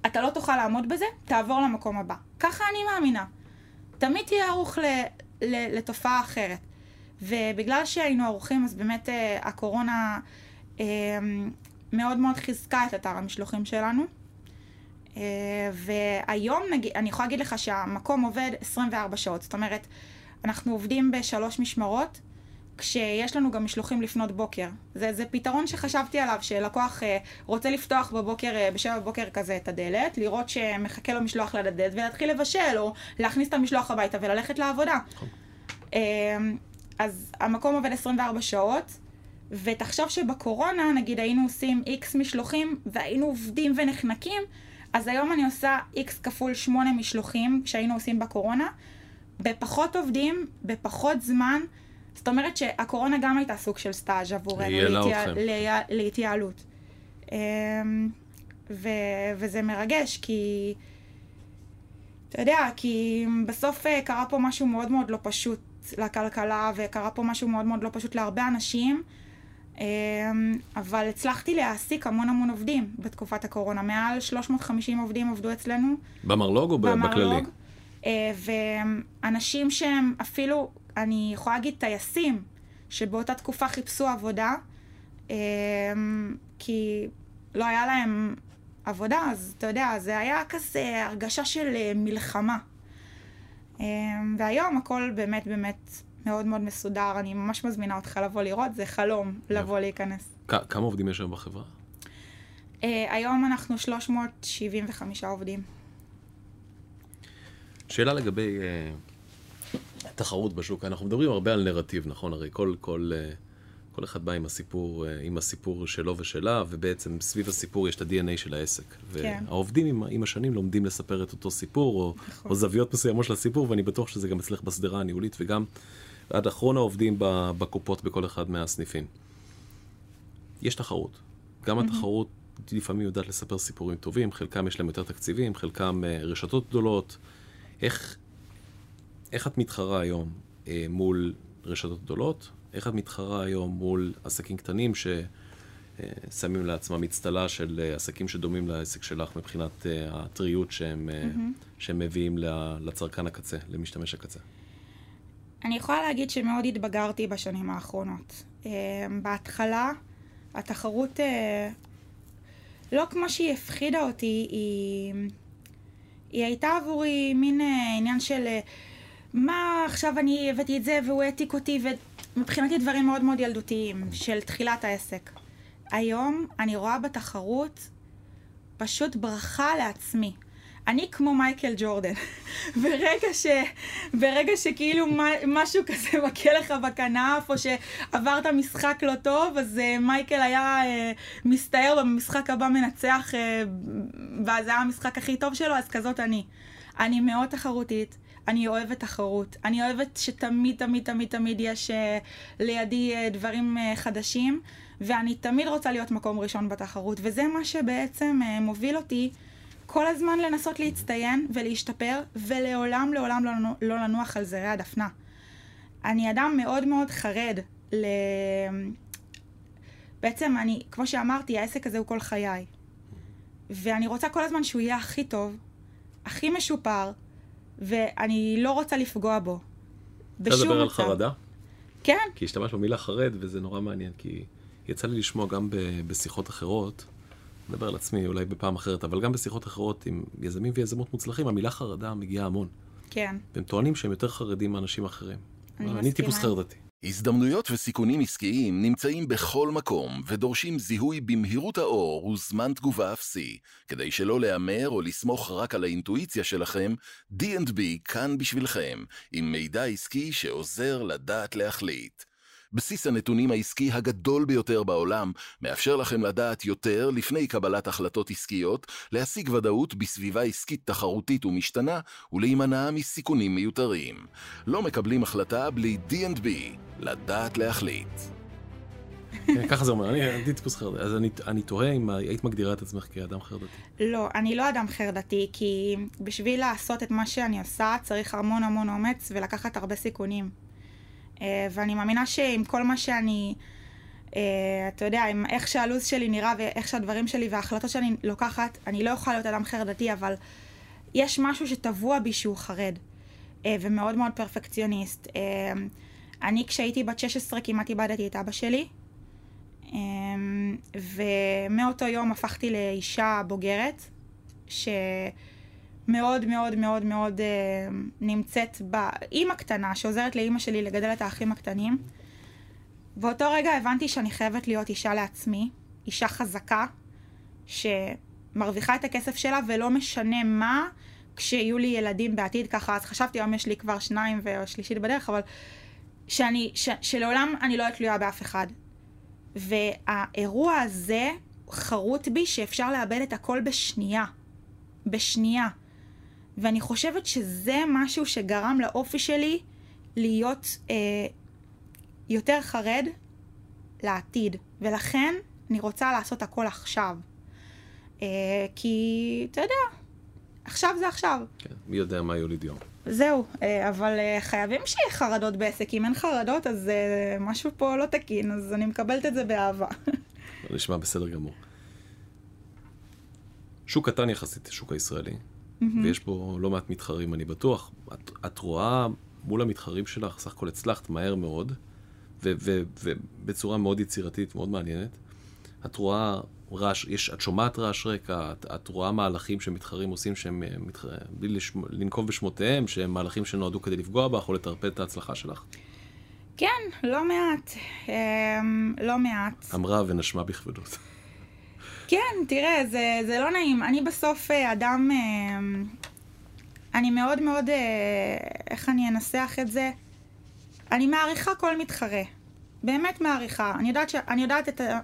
אתה לא תוכל לעמוד בזה, תעבור למקום הבא. ככה אני מאמינה. תמיד תהיה ערוך ל, ל, לתופעה אחרת. ובגלל שהיינו ערוכים, אז באמת אה, הקורונה אה, מאוד מאוד חיזקה את אתר המשלוחים שלנו. אה, והיום אני יכולה להגיד לך שהמקום עובד 24 שעות, זאת אומרת, אנחנו עובדים בשלוש משמרות, כשיש לנו גם משלוחים לפנות בוקר. זה, זה פתרון שחשבתי עליו, שלקוח אה, רוצה לפתוח בבוקר, אה, בשבע בבוקר כזה את הדלת, לראות שמחכה לו משלוח ליד הדלת, ולהתחיל לבשל, או להכניס את המשלוח הביתה וללכת לעבודה. אה, אז המקום עובד 24 שעות, ותחשוב שבקורונה, נגיד היינו עושים איקס משלוחים, והיינו עובדים ונחנקים, אז היום אני עושה x כפול 8 משלוחים שהיינו עושים בקורונה, בפחות עובדים, בפחות זמן. זאת אומרת שהקורונה גם הייתה סוג של סטאז' עבורנו להתייע... לה... להתייעלות. אמ, ו... וזה מרגש, כי... אתה יודע, כי בסוף אה, קרה פה משהו מאוד מאוד לא פשוט לכלכלה, וקרה פה משהו מאוד מאוד לא פשוט להרבה אנשים. אמ, אבל הצלחתי להעסיק המון המון עובדים בתקופת הקורונה. מעל 350 עובדים עבדו אצלנו. במרלוג או במרלוג, בכללי? אה, ואנשים שהם אפילו, אני יכולה להגיד טייסים, שבאותה תקופה חיפשו עבודה, אה, כי לא היה להם עבודה, אז אתה יודע, זה היה כזה הרגשה של אה, מלחמה. והיום הכל באמת באמת מאוד מאוד מסודר, אני ממש מזמינה אותך לבוא לראות, זה חלום לבוא להיכנס. כמה עובדים יש היום בחברה? היום אנחנו 375 עובדים. שאלה לגבי uh, תחרות בשוק. אנחנו מדברים הרבה על נרטיב, נכון? הרי כל, כל, uh, כל אחד בא עם הסיפור, uh, עם הסיפור שלו ושלה, ובעצם סביב הסיפור יש את ה-DNA של העסק. כן. והעובדים עם, עם השנים לומדים לספר את אותו סיפור, או, נכון. או זוויות מסוימות של הסיפור, ואני בטוח שזה גם אצלך בשדרה הניהולית, וגם עד אחרון העובדים בקופות בכל אחד מהסניפים. יש תחרות. גם. התחרות לפעמים יודעת לספר סיפורים טובים, חלקם יש להם יותר תקציבים, חלקם uh, רשתות גדולות. איך, איך את מתחרה היום אה, מול רשתות גדולות? איך את מתחרה היום מול עסקים קטנים ששמים אה, לעצמם אצטלה של אה, עסקים שדומים לעסק שלך מבחינת אה, הטריות שהם, אה, mm-hmm. שהם מביאים לצרכן הקצה, למשתמש הקצה? אני יכולה להגיד שמאוד התבגרתי בשנים האחרונות. אה, בהתחלה, התחרות, אה, לא כמו שהיא הפחידה אותי, היא... היא הייתה עבורי מין אה, עניין של אה, מה עכשיו אני הבאתי את זה והוא העתיק אותי ומבחינתי דברים מאוד מאוד ילדותיים של תחילת העסק. היום אני רואה בתחרות פשוט ברכה לעצמי. אני כמו מייקל ג'ורדן. ברגע, ש, ברגע שכאילו משהו כזה מכה לך בכנף, או שעברת משחק לא טוב, אז uh, מייקל היה uh, מסתער במשחק הבא מנצח, uh, ואז היה המשחק הכי טוב שלו, אז כזאת אני. אני מאוד תחרותית. אני אוהבת תחרות. אני אוהבת שתמיד, תמיד, תמיד, תמיד יש לידי דברים חדשים, ואני תמיד רוצה להיות מקום ראשון בתחרות, וזה מה שבעצם מוביל אותי. כל הזמן לנסות להצטיין ולהשתפר, ולעולם לעולם לא, לא לנוח על זרי הדפנה. אני אדם מאוד מאוד חרד ל... בעצם אני, כמו שאמרתי, העסק הזה הוא כל חיי. ואני רוצה כל הזמן שהוא יהיה הכי טוב, הכי משופר, ואני לא רוצה לפגוע בו. בשום מצב. אתה לדבר על חרדה? כן. כי השתמשת במילה חרד, וזה נורא מעניין, כי יצא לי לשמוע גם בשיחות אחרות, נדבר על עצמי אולי בפעם אחרת, אבל גם בשיחות אחרות עם יזמים ויזמות מוצלחים, המילה חרדה מגיעה המון. כן. והם טוענים שהם יותר חרדים מאנשים אחרים. אני מסכימה. אני טיפוס חרדתי. הזדמנויות וסיכונים עסקיים נמצאים בכל מקום ודורשים זיהוי במהירות האור וזמן תגובה אפסי. כדי שלא להמר או לסמוך רק על האינטואיציה שלכם, D&B כאן בשבילכם, עם מידע עסקי שעוזר לדעת להחליט. בסיס הנתונים העסקי הגדול ביותר בעולם, מאפשר לכם לדעת יותר לפני קבלת החלטות עסקיות, להשיג ודאות בסביבה עסקית תחרותית ומשתנה, ולהימנע מסיכונים מיותרים. לא מקבלים החלטה בלי D&B, לדעת להחליט. כן, ככה זה אומר, אני טיפוס חרדתי, אז אני, אני תוהה אם היית מגדירה את עצמך כאדם חרדתי. לא, אני לא אדם חרדתי, כי בשביל לעשות את מה שאני עושה צריך המון המון אומץ ולקחת הרבה סיכונים. אה, ואני מאמינה שעם כל מה שאני, אה, אתה יודע, עם איך שהלו"ז שלי נראה ואיך שהדברים שלי וההחלטות שאני לוקחת, אני לא יכולה להיות אדם חרדתי, אבל יש משהו שטבוע בי שהוא חרד, אה, ומאוד מאוד פרפקציוניסט. אני כשהייתי בת 16 כמעט איבדתי את אבא שלי, ומאותו יום הפכתי לאישה בוגרת, ש... מאוד מאוד מאוד מאוד אה, נמצאת באימא קטנה שעוזרת לאימא שלי לגדל את האחים הקטנים. באותו רגע הבנתי שאני חייבת להיות אישה לעצמי, אישה חזקה, שמרוויחה את הכסף שלה ולא משנה מה כשיהיו לי ילדים בעתיד, ככה אז חשבתי היום יש לי כבר שניים והשלישית בדרך, אבל שאני, ש, שלעולם אני לא אהיה תלויה באף אחד. והאירוע הזה חרוט בי שאפשר לאבד את הכל בשנייה. בשנייה. ואני חושבת שזה משהו שגרם לאופי שלי להיות אה, יותר חרד לעתיד, ולכן אני רוצה לעשות הכל עכשיו. אה, כי, אתה יודע, עכשיו זה עכשיו. כן, מי יודע מה יוליד יום. זהו, אה, אבל אה, חייבים שיהיה חרדות בעסק. אם אין חרדות, אז אה, משהו פה לא תקין, אז אני מקבלת את זה באהבה. נשמע בסדר גמור. שוק קטן יחסית, השוק הישראלי. ויש פה לא מעט מתחרים, אני בטוח. את, את רואה מול המתחרים שלך, סך הכל הצלחת מהר מאוד, ובצורה מאוד יצירתית, מאוד מעניינת. את רואה רעש, יש, את שומעת רעש רקע, את, את רואה מהלכים שמתחרים עושים שהם, אה, מתח... בלי לשמ... לנקוב בשמותיהם, שהם מהלכים שנועדו כדי לפגוע בך או לטרפד את ההצלחה שלך. כן, לא מעט. אמ, לא מעט. אמרה ונשמה בכבדות. כן, תראה, זה, זה לא נעים. אני בסוף אה, אדם... אמ, אני מאוד מאוד... אה, איך אני אנסח את זה? אני מעריכה כל מתחרה. באמת מעריכה. אני יודעת, ש... אני יודעת את ה...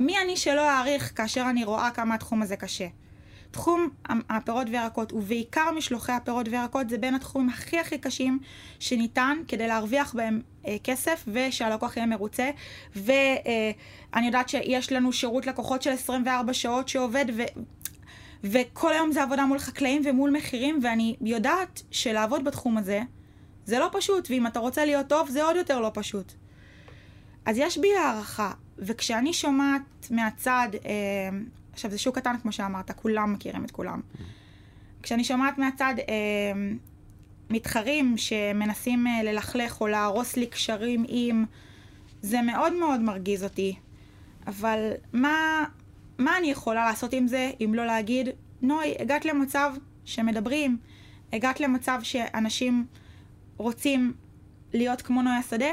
מי אני שלא אעריך כאשר אני רואה כמה התחום הזה קשה. תחום הפירות וירקות, ובעיקר משלוחי הפירות וירקות, זה בין התחומים הכי הכי קשים שניתן כדי להרוויח בהם אה, כסף ושהלקוח יהיה מרוצה. ואני אה, יודעת שיש לנו שירות לקוחות של 24 שעות שעובד, ו... וכל היום זה עבודה מול חקלאים ומול מחירים, ואני יודעת שלעבוד בתחום הזה זה לא פשוט, ואם אתה רוצה להיות טוב זה עוד יותר לא פשוט. אז יש בי הערכה, וכשאני שומעת מהצד, אה, עכשיו זה שוק קטן כמו שאמרת, כולם מכירים את כולם. כשאני שומעת מהצד אה, מתחרים שמנסים אה, ללכלך או להרוס לי קשרים עם, זה מאוד מאוד מרגיז אותי. אבל מה, מה אני יכולה לעשות עם זה, אם לא להגיד, נוי, הגעת למצב שמדברים, הגעת למצב שאנשים רוצים להיות כמו נוי השדה,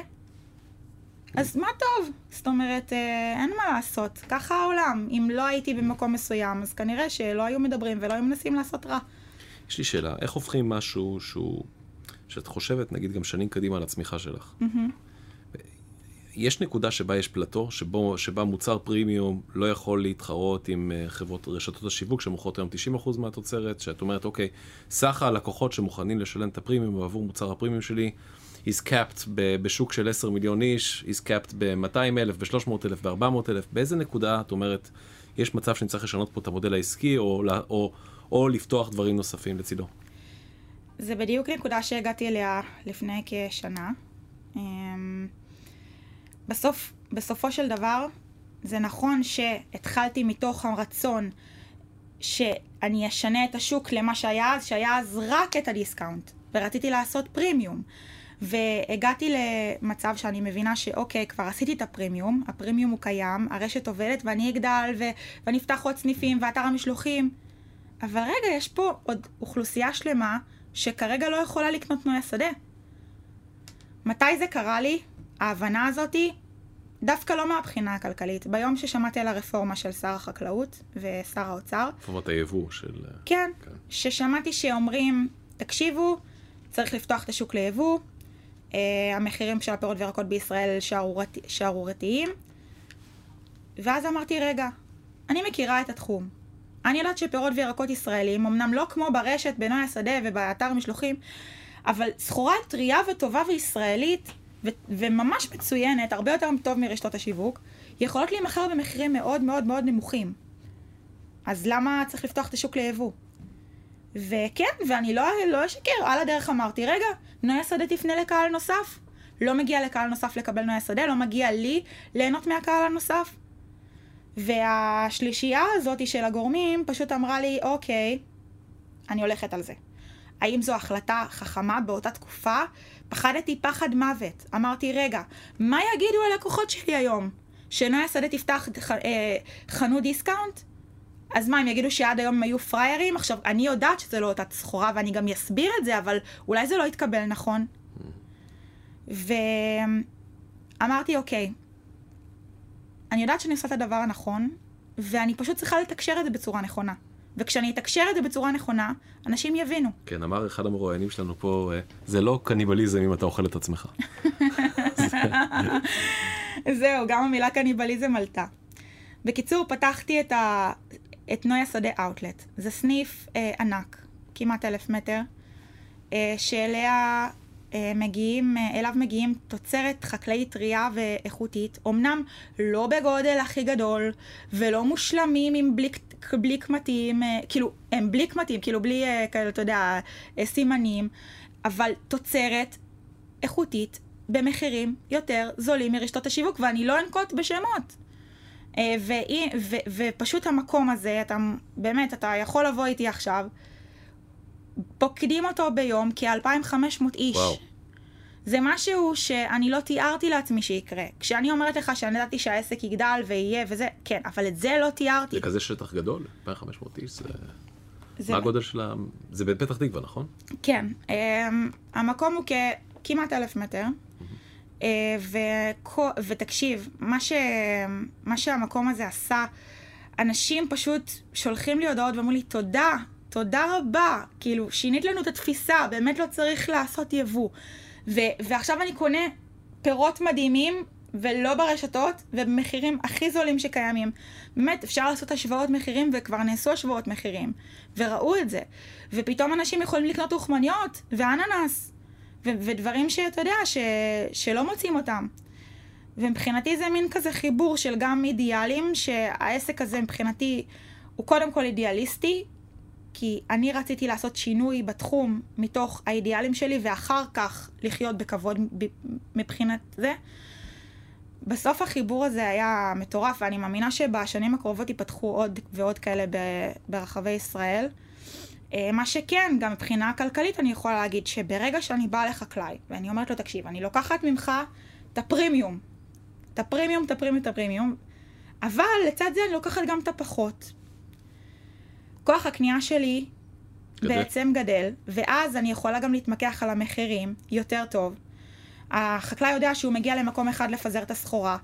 אז מה טוב? זאת אומרת, אה, אין מה לעשות, ככה העולם. אם לא הייתי במקום מסוים, אז כנראה שלא היו מדברים ולא היו מנסים לעשות רע. יש לי שאלה, איך הופכים משהו שהוא, שאת חושבת, נגיד גם שנים קדימה על הצמיחה שלך? Mm-hmm. יש נקודה שבה יש פלטו, שבו, שבה מוצר פרימיום לא יכול להתחרות עם אה, חברות רשתות השיווק שמוכרות היום 90% מהתוצרת, שאת אומרת, אוקיי, סך הלקוחות שמוכנים לשלם את הפרימיום עבור מוצר הפרימיום שלי, is capped בשוק של 10 מיליון איש, is capped ב-200 אלף, ב-300 אלף, ב-400 אלף, באיזה נקודה את אומרת, יש מצב שאני צריך לשנות פה את המודל העסקי, או, או, או לפתוח דברים נוספים לצידו? זה בדיוק נקודה שהגעתי אליה לפני כשנה. אמ, בסוף, בסופו של דבר, זה נכון שהתחלתי מתוך הרצון שאני אשנה את השוק למה שהיה אז, שהיה אז רק את הדיסקאונט, ורציתי לעשות פרימיום. והגעתי למצב שאני מבינה שאוקיי, כבר עשיתי את הפרימיום, הפרימיום הוא קיים, הרשת עובדת ואני אגדל ו- ואני אפתח עוד סניפים ואתר המשלוחים. אבל רגע, יש פה עוד אוכלוסייה שלמה שכרגע לא יכולה לקנות נוי השדה. מתי זה קרה לי? ההבנה הזאתי, דווקא לא מהבחינה הכלכלית. ביום ששמעתי על הרפורמה של שר החקלאות ושר האוצר... רפורמת היבוא של... כן, כן, ששמעתי שאומרים, תקשיבו, צריך לפתוח את השוק ליבוא, Uh, המחירים של הפירות וירקות בישראל שערורת, שערורתיים. ואז אמרתי, רגע, אני מכירה את התחום. אני יודעת שפירות וירקות ישראלים, אמנם לא כמו ברשת, בנוי השדה ובאתר משלוחים, אבל סחורה טרייה וטובה וישראלית, ו- וממש מצוינת, הרבה יותר טוב מרשתות השיווק, יכולות להימכר במחירים מאוד מאוד מאוד נמוכים. אז למה צריך לפתוח את השוק ליבוא? וכן, ואני לא, לא אשקר, על הדרך אמרתי, רגע, נויה שדה תפנה לקהל נוסף. לא מגיע לקהל נוסף לקבל נויה שדה, לא מגיע לי ליהנות מהקהל הנוסף. והשלישייה הזאת של הגורמים פשוט אמרה לי, אוקיי, אני הולכת על זה. האם זו החלטה חכמה באותה תקופה? פחדתי פחד מוות. אמרתי, רגע, מה יגידו הלקוחות שלי היום? שנוי הדס תפתח ח, אה, חנות דיסקאונט? אז מה, הם יגידו שעד היום הם היו פראיירים? עכשיו, אני יודעת שזה לא אותה סחורה ואני גם אסביר את זה, אבל אולי זה לא יתקבל נכון. ואמרתי, אוקיי, אני יודעת שאני עושה את הדבר הנכון, ואני פשוט צריכה לתקשר את זה בצורה נכונה. וכשאני אתקשר את זה בצורה נכונה, אנשים יבינו. כן, אמר אחד המרואיינים שלנו פה, אה, זה לא קניבליזם אם אתה אוכל את עצמך. זהו, גם המילה קניבליזם עלתה. בקיצור, פתחתי את, ה... את נויה שדה אאוטלט. זה סניף אה, ענק, כמעט אלף מטר, אה, שאליה אה, מגיעים, אה, אליו מגיעים תוצרת חקלאית טריה ואיכותית, אמנם לא בגודל הכי גדול, ולא מושלמים עם בלי, בלי קמטים, אה, כאילו, הם בלי קמטים, כאילו בלי אה, כאלה, אתה יודע, אה, סימנים, אבל תוצרת איכותית במחירים יותר זולים מרשתות השיווק, ואני לא אנקוט בשמות. אה, ו, ו, ופשוט המקום הזה, אתה באמת, אתה יכול לבוא איתי עכשיו, פוקדים אותו ביום כ-2,500 איש. וואו. זה משהו שאני לא תיארתי לעצמי שיקרה. כשאני אומרת לך שאני ידעתי שהעסק יגדל ויהיה וזה, כן, אבל את זה לא תיארתי. זה כזה שטח גדול, 2,500 איש, זה... זה... מה הגודל של ה... זה בפתח תקווה, נכון? כן. Um, המקום הוא כ- כמעט אלף מטר. Uh, וכו- ותקשיב, מה, ש... מה שהמקום הזה עשה, אנשים פשוט שולחים לי הודעות ואומרים לי, תודה, תודה רבה. כאילו, שינית לנו את התפיסה, באמת לא צריך לעשות יבוא. ו... ועכשיו אני קונה פירות מדהימים, ולא ברשתות, ובמחירים הכי זולים שקיימים. באמת, אפשר לעשות השוואות מחירים, וכבר נעשו השוואות מחירים, וראו את זה. ופתאום אנשים יכולים לקנות רוחמניות, ואננס, ודברים שאתה יודע, ש- שלא מוצאים אותם. ומבחינתי זה מין כזה חיבור של גם אידיאלים, שהעסק הזה מבחינתי הוא קודם כל אידיאליסטי, כי אני רציתי לעשות שינוי בתחום מתוך האידיאלים שלי, ואחר כך לחיות בכבוד מבחינת זה. בסוף החיבור הזה היה מטורף, ואני מאמינה שבשנים הקרובות ייפתחו עוד ועוד כאלה ברחבי ישראל. אה, מה שכן, גם מבחינה כלכלית אני יכולה להגיד שברגע שאני באה לחקלאי, ואני אומרת לו, תקשיב, אני לוקחת ממך את הפרימיום, את הפרימיום, את הפרימיום, את הפרימיום, אבל לצד זה אני לוקחת גם את הפחות. כוח הקנייה שלי גדל. בעצם גדל, ואז אני יכולה גם להתמקח על המחירים יותר טוב. החקלאי יודע שהוא מגיע למקום אחד לפזר את הסחורה,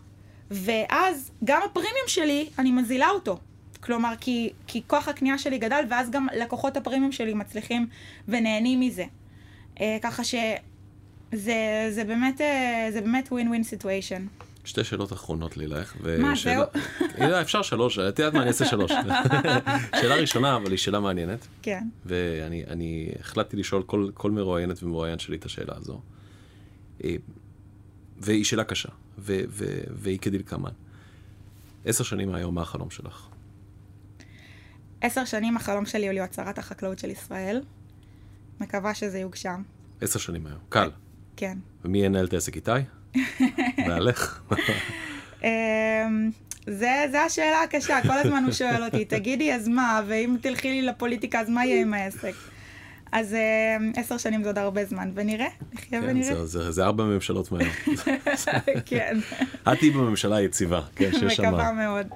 ואז גם הפרימיום שלי, אני מוזילה אותו. כלומר, כי, כי כוח הקנייה שלי גדל, ואז גם לקוחות הפרימיום שלי מצליחים ונהנים מזה. אה, ככה שזה זה באמת, אה, זה באמת win-win situation. שתי שאלות אחרונות לילך. מה, אה, אפשר שלוש, את יודעת מה, אני אעשה שלוש. שאלה ראשונה, אבל היא שאלה מעניינת, כן. ואני אני החלטתי לשאול כל, כל מרואיינת ומרואיין שלי את השאלה הזו. אה, והיא שאלה קשה, ו, ו, והיא כדלקמן. עשר שנים מהיום, מה החלום שלך? עשר שנים החלום שלי הוא להיות שרת החקלאות של ישראל. מקווה שזה יוגשם. עשר שנים מהיום, קל. כן. ומי ינהל את העסק איתי? בעלך? אמ, זה, זה השאלה הקשה, כל הזמן הוא שואל אותי, תגידי, אז מה, ואם תלכי לי לפוליטיקה, אז מה יהיה עם העסק? אז אמ, עשר שנים זה עוד הרבה זמן, ונראה, נחיה כן, ונראה. זה, זה, זה ארבע ממשלות מהיום. כן, את תהיי בממשלה היציבה, כן, שיש שם... מקווה מאוד.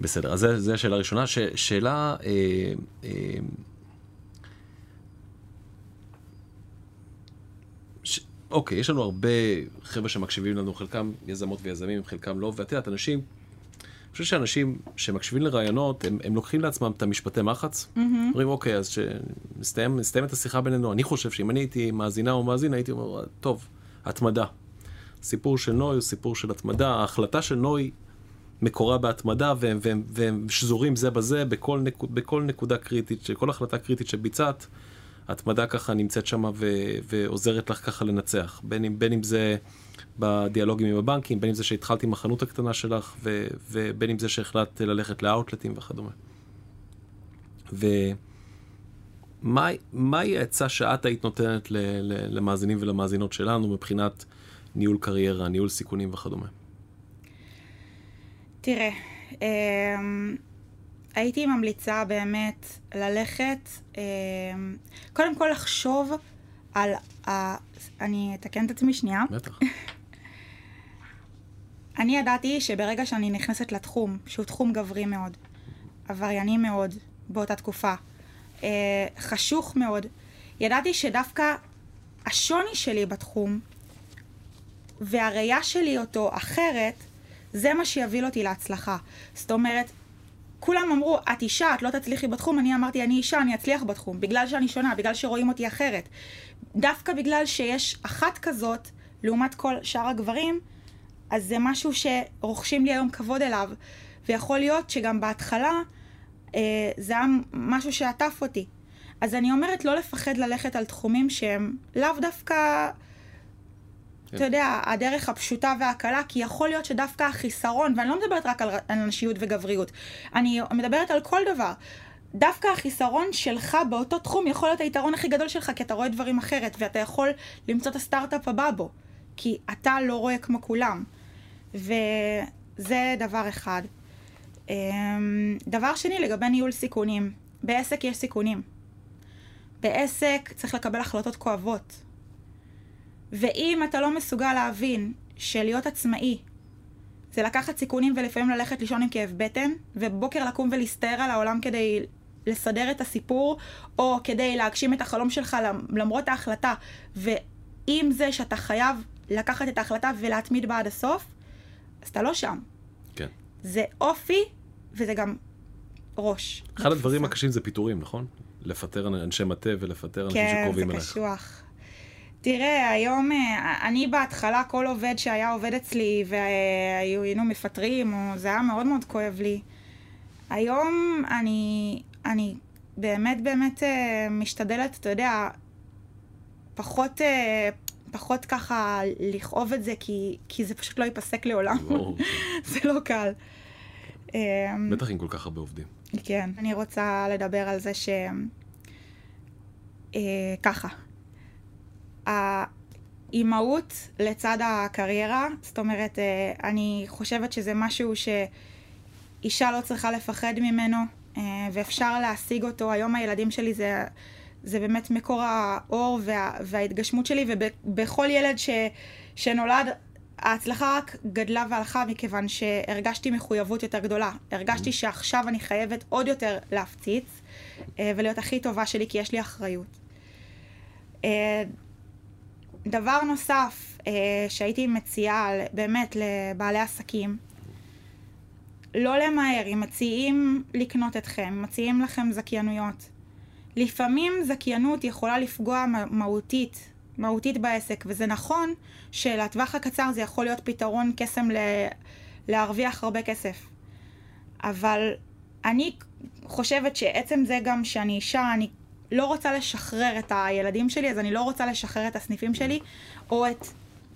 בסדר, אז זה השאלה הראשונה. ש, שאלה... אה, אה, ש, אוקיי, יש לנו הרבה חבר'ה שמקשיבים לנו, חלקם יזמות ויזמים, חלקם לא, ואת יודעת, אנשים... אני חושב שאנשים שמקשיבים לרעיונות, הם, הם לוקחים לעצמם את המשפטי מחץ. אומרים, אוקיי, אז את השיחה בינינו. אני חושב שאם אני הייתי מאזינה או מאזין, הייתי אומר, טוב, התמדה. סיפור של נוי הוא סיפור של התמדה. ההחלטה של נוי מקורה בהתמדה, והם, והם, והם שזורים זה בזה בכל, נקו, בכל נקודה קריטית, כל החלטה קריטית שביצעת, התמדה ככה נמצאת שם ועוזרת לך ככה לנצח. בין אם, בין אם זה בדיאלוגים עם הבנקים, בין אם זה שהתחלת עם החנות הקטנה שלך, ו, ובין אם זה שהחלטת ללכת לאאוטלטים וכדומה. ומהי העצה שאת היית נותנת ל, ל, למאזינים ולמאזינות שלנו מבחינת ניהול קריירה, ניהול סיכונים וכדומה? תראה, אמ, הייתי ממליצה באמת ללכת, אמ, קודם כל לחשוב על, ה... אני אתקן את עצמי שנייה. בטח. אני ידעתי שברגע שאני נכנסת לתחום, שהוא תחום גברי מאוד, עברייני מאוד באותה תקופה, אה, חשוך מאוד, ידעתי שדווקא השוני שלי בתחום והראייה שלי אותו אחרת, זה מה שיוביל אותי להצלחה. זאת אומרת, כולם אמרו, את אישה, את לא תצליחי בתחום, אני אמרתי, אני אישה, אני אצליח בתחום, בגלל שאני שונה, בגלל שרואים אותי אחרת. דווקא בגלל שיש אחת כזאת, לעומת כל שאר הגברים, אז זה משהו שרוכשים לי היום כבוד אליו. ויכול להיות שגם בהתחלה אה, זה היה משהו שעטף אותי. אז אני אומרת לא לפחד ללכת על תחומים שהם לאו דווקא, אתה יודע, הדרך הפשוטה והקלה, כי יכול להיות שדווקא החיסרון, ואני לא מדברת רק על, על נשיות וגבריות, אני מדברת על כל דבר. דווקא החיסרון שלך באותו תחום יכול להיות היתרון הכי גדול שלך, כי אתה רואה דברים אחרת, ואתה יכול למצוא את הסטארט-אפ הבא בו, כי אתה לא רואה כמו כולם. וזה דבר אחד. אמ, דבר שני, לגבי ניהול סיכונים. בעסק יש סיכונים. בעסק צריך לקבל החלטות כואבות. ואם אתה לא מסוגל להבין שלהיות עצמאי זה לקחת סיכונים ולפעמים ללכת לישון עם כאב בטן, ובבוקר לקום ולהסתער על העולם כדי לסדר את הסיפור, או כדי להגשים את החלום שלך למרות ההחלטה, ועם זה שאתה חייב לקחת את ההחלטה ולהתמיד בה עד הסוף, אז אתה לא שם. כן. זה אופי, וזה גם ראש. אחד הדברים הקשים זה פיטורים, נכון? לפטר אנשי מטה ולפטר אנשים כן, שקרובים זה אליך. קשוח. תראה, היום, אה, אני בהתחלה, כל עובד שהיה עובד אצלי והיינו מפטרים, או זה היה מאוד מאוד כואב לי. היום אני, אני באמת באמת אה, משתדלת, אתה יודע, פחות, אה, פחות ככה לכאוב את זה, כי, כי זה פשוט לא ייפסק לעולם. זה לא קל. אמ, בטח עם כל כך הרבה עובדים. כן. אני רוצה לדבר על זה ש... ככה. האימהות לצד הקריירה, זאת אומרת, אה, אני חושבת שזה משהו שאישה לא צריכה לפחד ממנו, אה, ואפשר להשיג אותו. היום הילדים שלי זה, זה באמת מקור האור וה, וההתגשמות שלי, ובכל ילד ש, שנולד, ההצלחה רק גדלה והלכה מכיוון שהרגשתי מחויבות יותר גדולה. הרגשתי שעכשיו אני חייבת עוד יותר להפציץ אה, ולהיות הכי טובה שלי כי יש לי אחריות. דבר נוסף אה, שהייתי מציעה באמת לבעלי עסקים, לא למהר, אם מציעים לקנות אתכם, אם מציעים לכם זכיינויות. לפעמים זכיינות יכולה לפגוע מהותית מהותית בעסק, וזה נכון שלטווח הקצר זה יכול להיות פתרון קסם ל... להרוויח הרבה כסף. אבל אני חושבת שעצם זה גם שאני אישה, אני לא רוצה לשחרר את הילדים שלי, אז אני לא רוצה לשחרר את הסניפים שלי, או את,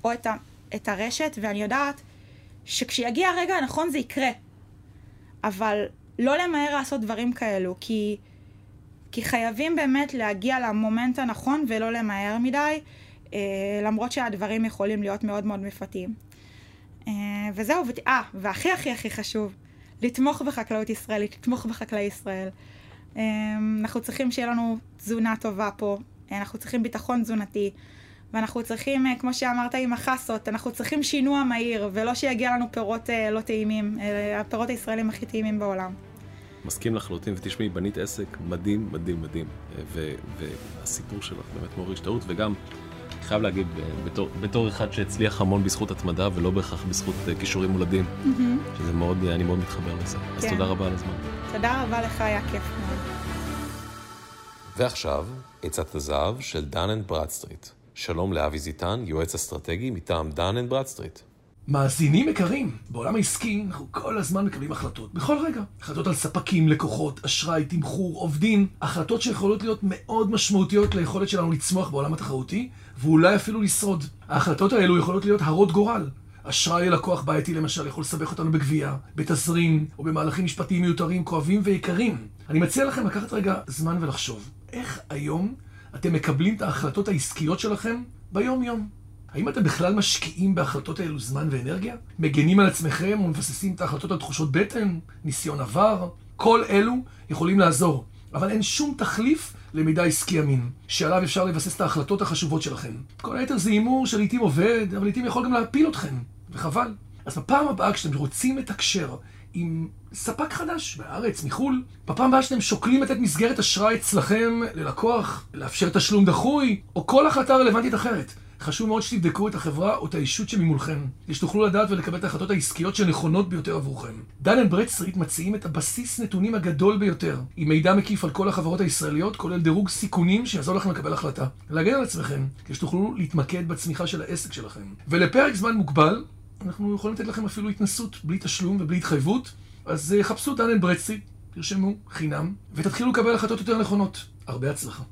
או את, ה, את הרשת, ואני יודעת שכשיגיע הרגע הנכון זה יקרה. אבל לא למהר לעשות דברים כאלו, כי... כי חייבים באמת להגיע למומנט הנכון ולא למהר מדי, אה, למרות שהדברים יכולים להיות מאוד מאוד מפתים. אה, וזהו, אה, והכי הכי הכי חשוב, לתמוך בחקלאות ישראלית, לתמוך בחקלאי ישראל. אה, אנחנו צריכים שיהיה לנו תזונה טובה פה, אה, אנחנו צריכים ביטחון תזונתי, ואנחנו צריכים, אה, כמו שאמרת עם החסות, אנחנו צריכים שינוע מהיר, ולא שיגיע לנו פירות אה, לא טעימים, הפירות הישראלים הכי טעימים בעולם. מסכים לחלוטין, ותשמעי, בנית עסק מדהים, מדהים, מדהים. והסיפור שלך באמת מעורר השתאות, וגם, חייב להגיד, בתור, בתור אחד שהצליח המון בזכות התמדה, ולא בהכרח בזכות uh, כישורים מולדים, mm-hmm. שזה מאוד, אני מאוד מתחבר לזה. כן. אז תודה רבה על הזמן. תודה רבה לך, היה כיף מאוד. ועכשיו, עצת הזהב של דן אנד ברדסטריט. שלום לאבי זיטן, יועץ אסטרטגי מטעם דן אנד ברדסטריט. מאזינים יקרים, בעולם העסקי אנחנו כל הזמן מקבלים החלטות, בכל רגע. החלטות על ספקים, לקוחות, אשראי, תמחור, עובדים, החלטות שיכולות להיות מאוד משמעותיות ליכולת שלנו לצמוח בעולם התחרותי, ואולי אפילו לשרוד. ההחלטות האלו יכולות להיות הרות גורל. אשראי ללקוח בעייתי למשל יכול לסבך אותנו בגבייה, בתזרים, או במהלכים משפטיים מיותרים, כואבים ויקרים. אני מציע לכם לקחת רגע זמן ולחשוב, איך היום אתם מקבלים את ההחלטות העסקיות שלכם ביום-יום? האם אתם בכלל משקיעים בהחלטות האלו זמן ואנרגיה? מגנים על עצמכם ומבססים את ההחלטות על תחושות בטן, ניסיון עבר? כל אלו יכולים לעזור, אבל אין שום תחליף למידע עסקי אמין, שעליו אפשר לבסס את ההחלטות החשובות שלכם. כל היתר זה הימור שלעיתים עובד, אבל לעיתים יכול גם להפיל אתכם, וחבל. אז בפעם הבאה כשאתם רוצים לתקשר עם ספק חדש בארץ, מחו"ל, בפעם הבאה שאתם שוקלים לתת מסגרת אשראי אצלכם ללקוח, לאפשר תשלום דחוי, או כל החלטה רלוונטית אחרת. חשוב מאוד שתבדקו את החברה או את הישות שממולכם, כדי שתוכלו לדעת ולקבל את ההחלטות העסקיות שנכונות ביותר עבורכם. דן אנד ברדסטריט מציעים את הבסיס נתונים הגדול ביותר, עם מידע מקיף על כל החברות הישראליות, כולל דירוג סיכונים שיעזור לכם לקבל החלטה. להגן על עצמכם, כדי שתוכלו להתמקד בצמיחה של העסק שלכם. ולפרק זמן מוגבל, אנחנו יכולים לתת לכם אפילו התנסות בלי תשלום ובלי התחייבות, אז חפשו דן אנד ברדסטריט, תרשמו, חינם, ותתחילו לקבל החלטות יותר נכונות. הרבה הצלחה.